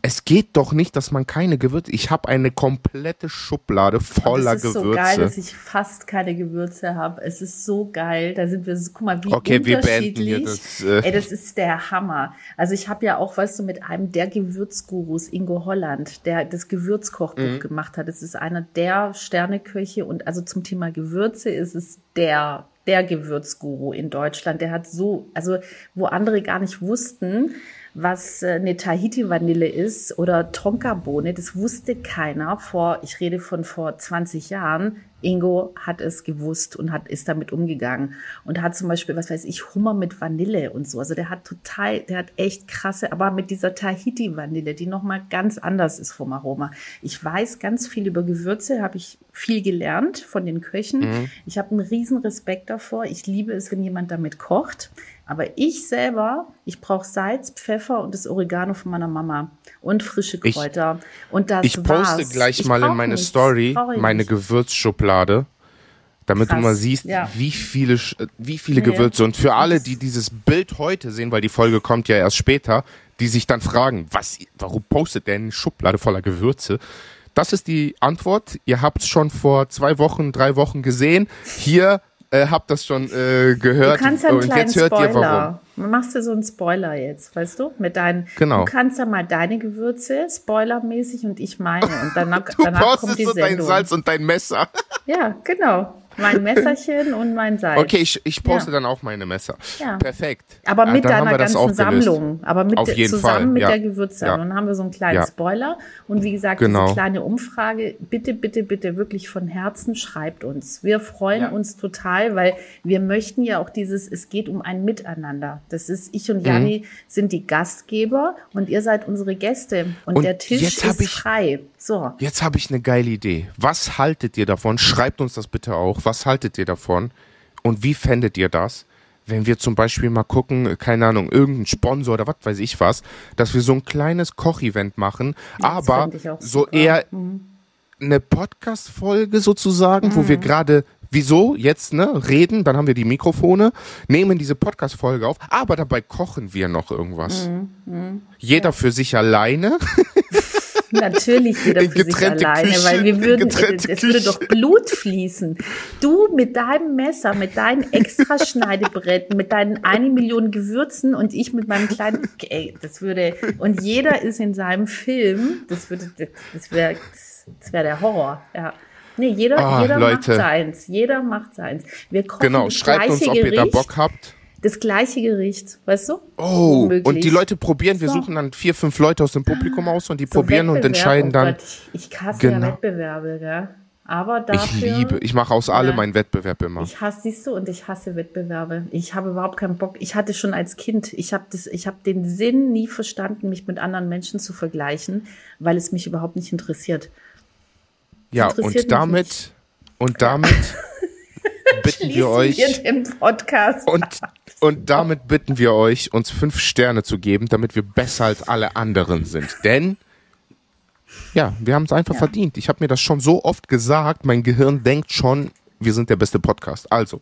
es geht doch nicht, dass man keine Gewürze. Ich habe eine komplette Schublade voller Gewürze. Es ist Gewürze. so geil, dass ich fast keine Gewürze habe. Es ist so geil. Da sind wir, so, guck mal, wie okay, unterschiedlich. Wir das, äh Ey, das ist der Hammer. Also ich habe ja auch, weißt du, mit einem der Gewürzgurus, Ingo Holland, der das Gewürzkochbuch mhm. gemacht hat. Das ist einer der Sterneköche und also zum Thema Gewürze ist es der der Gewürzguru in Deutschland. Der hat so, also wo andere gar nicht wussten, was äh, eine Tahiti-Vanille ist oder Tonka-Bohne. Das wusste keiner vor, ich rede von vor 20 Jahren. Ingo hat es gewusst und hat, ist damit umgegangen und hat zum Beispiel, was weiß ich, Hummer mit Vanille und so. Also der hat total, der hat echt krasse, aber mit dieser Tahiti-Vanille, die nochmal ganz anders ist vom Aroma. Ich weiß ganz viel über Gewürze, habe ich viel gelernt von den Köchen. Mhm. Ich habe einen riesen Respekt davor. Ich liebe es, wenn jemand damit kocht. Aber ich selber, ich brauche Salz, Pfeffer und das Oregano von meiner Mama und frische Kräuter. Ich, und das Ich poste war's. gleich ich mal in meine nichts. Story meine Gewürzschublade, damit Krass. du mal siehst, ja. wie viele, wie viele nee. Gewürze. Und für alle, die dieses Bild heute sehen, weil die Folge kommt ja erst später, die sich dann fragen, was, warum postet der eine Schublade voller Gewürze? Das ist die Antwort. Ihr habt es schon vor zwei Wochen, drei Wochen gesehen. Hier äh, hab das schon äh, gehört. Du kannst ja einen und jetzt hört Spoiler. Machst du so einen Spoiler jetzt, weißt du? Mit deinen. Genau. Du kannst ja mal deine Gewürze, spoilermäßig, und ich meine. Und *laughs* danach, du danach kommt die so Sendung. dein Salz und dein Messer. Ja, genau. Mein Messerchen und mein Salz. Okay, ich, ich poste ja. dann auch meine Messer. Ja. Perfekt. Aber mit ja, deiner ganzen Sammlung. Aber mit Auf jeden zusammen Fall. mit ja. der Gewürzsammlung. Dann haben wir so einen kleinen Spoiler. Und wie gesagt, genau. diese kleine Umfrage, bitte, bitte, bitte wirklich von Herzen schreibt uns. Wir freuen uns total, weil wir möchten ja auch dieses, es geht um ein Miteinander. Das ist, ich und Janni mhm. sind die Gastgeber und ihr seid unsere Gäste. Und, und der Tisch ist ich, frei. So. Jetzt habe ich eine geile Idee. Was haltet ihr davon? Schreibt uns das bitte auch. Was haltet ihr davon? Und wie fändet ihr das? Wenn wir zum Beispiel mal gucken, keine Ahnung, irgendein Sponsor oder was weiß ich was, dass wir so ein kleines Kochevent machen, ja, aber so eher mhm. eine Podcast-Folge sozusagen, mhm. wo wir mhm. gerade Wieso jetzt, ne? Reden, dann haben wir die Mikrofone, nehmen diese Podcast-Folge auf, aber dabei kochen wir noch irgendwas. Mhm, mh. Jeder ja. für sich alleine. *laughs* Natürlich *laughs* jeder für sich alleine, Küche, weil wir würden, es würde doch Blut fließen. Du mit deinem Messer, mit deinen extra Schneidebretten, *laughs* mit deinen eine Million Gewürzen und ich mit meinem kleinen, ey, das würde, und jeder ist in seinem Film, das würde, das wäre, das wäre der Horror, ja. Nee, jeder, oh, jeder macht seins. Jeder macht seins. Wir kochen genau, das schreibt uns, ob Gericht. ihr da Bock habt das gleiche Gericht, weißt du? Oh, Unmöglich. und die Leute probieren, wir so. suchen dann vier, fünf Leute aus dem Publikum aus und die so probieren und entscheiden dann. Oh Gott, ich, ich hasse genau. ja Wettbewerbe, gell? Aber dafür, ich liebe, ich mache aus allem ja, einen Wettbewerb immer. Ich hasse, siehst du, und ich hasse Wettbewerbe. Ich habe überhaupt keinen Bock. Ich hatte schon als Kind, ich habe das, ich habe den Sinn nie verstanden, mich mit anderen Menschen zu vergleichen, weil es mich überhaupt nicht interessiert. Ja, interessiert und damit, nicht. und damit *laughs* bitten wir euch. Wir den Podcast und, und damit bitten wir euch, uns fünf Sterne zu geben, damit wir besser als alle anderen sind. Denn ja, wir haben es einfach ja. verdient. Ich habe mir das schon so oft gesagt. Mein Gehirn denkt schon, wir sind der beste Podcast. Also,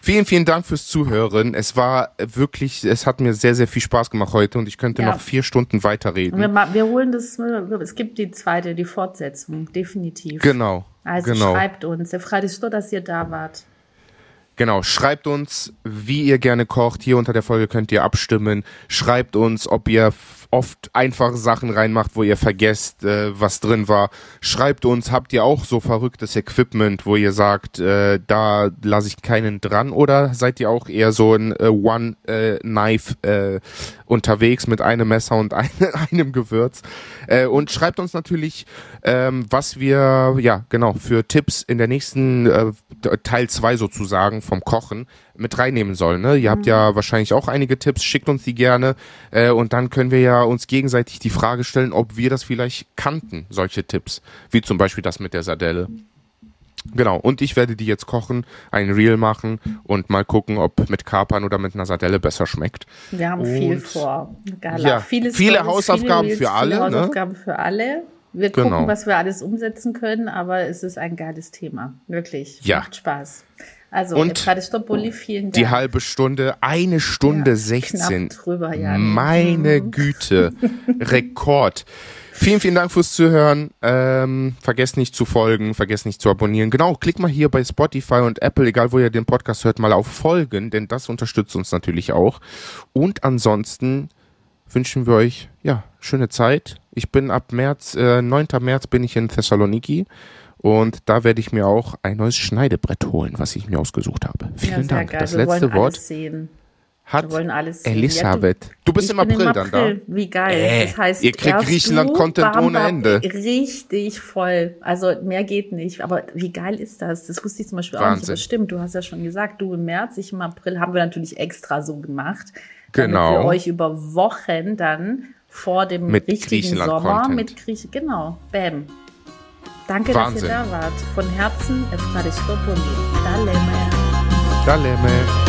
vielen, vielen Dank fürs Zuhören. Es war wirklich, es hat mir sehr, sehr viel Spaß gemacht heute und ich könnte ja. noch vier Stunden weiterreden. Wir, wir holen das, es gibt die zweite, die Fortsetzung, definitiv. Genau. Also genau. schreibt uns. Freitag ist so, dass ihr da wart. Genau, schreibt uns, wie ihr gerne kocht. Hier unter der Folge könnt ihr abstimmen. Schreibt uns, ob ihr oft einfache Sachen reinmacht, wo ihr vergesst, äh, was drin war. Schreibt uns, habt ihr auch so verrücktes Equipment, wo ihr sagt, äh, da lasse ich keinen dran oder seid ihr auch eher so ein äh, One-Knife äh, unterwegs mit einem Messer und *laughs* ein, einem Gewürz? Äh, und schreibt uns natürlich, ähm, was wir, ja, genau, für Tipps in der nächsten äh, Teil 2 sozusagen vom Kochen mit reinnehmen sollen. Ne? Ihr mhm. habt ja wahrscheinlich auch einige Tipps, schickt uns die gerne äh, und dann können wir ja uns gegenseitig die Frage stellen, ob wir das vielleicht kannten, solche Tipps, wie zum Beispiel das mit der Sardelle. Genau, und ich werde die jetzt kochen, ein Reel machen und mal gucken, ob mit Kapern oder mit einer Sardelle besser schmeckt. Wir haben und viel vor. Gala. Ja, viele, viele Hausaufgaben viele Reels, für alle. Viele ne? Hausaufgaben ne? für alle. Wir gucken, genau. was wir alles umsetzen können, aber es ist ein geiles Thema. Wirklich. Ja. Macht Spaß. Also, und Stopoli, vielen Dank. Die halbe Stunde, eine Stunde ja, 16. Drüber, ja. Meine mhm. Güte. *laughs* Rekord. Vielen, vielen Dank fürs Zuhören. Ähm, vergesst nicht zu folgen, vergesst nicht zu abonnieren. Genau, klick mal hier bei Spotify und Apple, egal wo ihr den Podcast hört, mal auf Folgen, denn das unterstützt uns natürlich auch. Und ansonsten wünschen wir euch, ja, schöne Zeit. Ich bin ab März, äh, 9. März bin ich in Thessaloniki. Und da werde ich mir auch ein neues Schneidebrett holen, was ich mir ausgesucht habe. Vielen ja, Dank. Geil. Das wir letzte Wort hat Elisabeth. Ja, du, du, bist im April, im April, dann da. Wie geil. Äh, das heißt, ihr kriegt Griechenland-Content ohne Ende. Richtig voll. Also mehr geht nicht. Aber wie geil ist das? Das wusste ich zum Beispiel Wahnsinn. auch nicht. Aber stimmt, du hast ja schon gesagt, du im März, ich im April, haben wir natürlich extra so gemacht. Genau. Damit wir euch über Wochen dann vor dem mit richtigen Sommer mit Griechenland, genau, bam, Danke, Wahnsinn. dass ihr da wart. Von Herzen, Efkaristo Poli. Daleme. Daleme.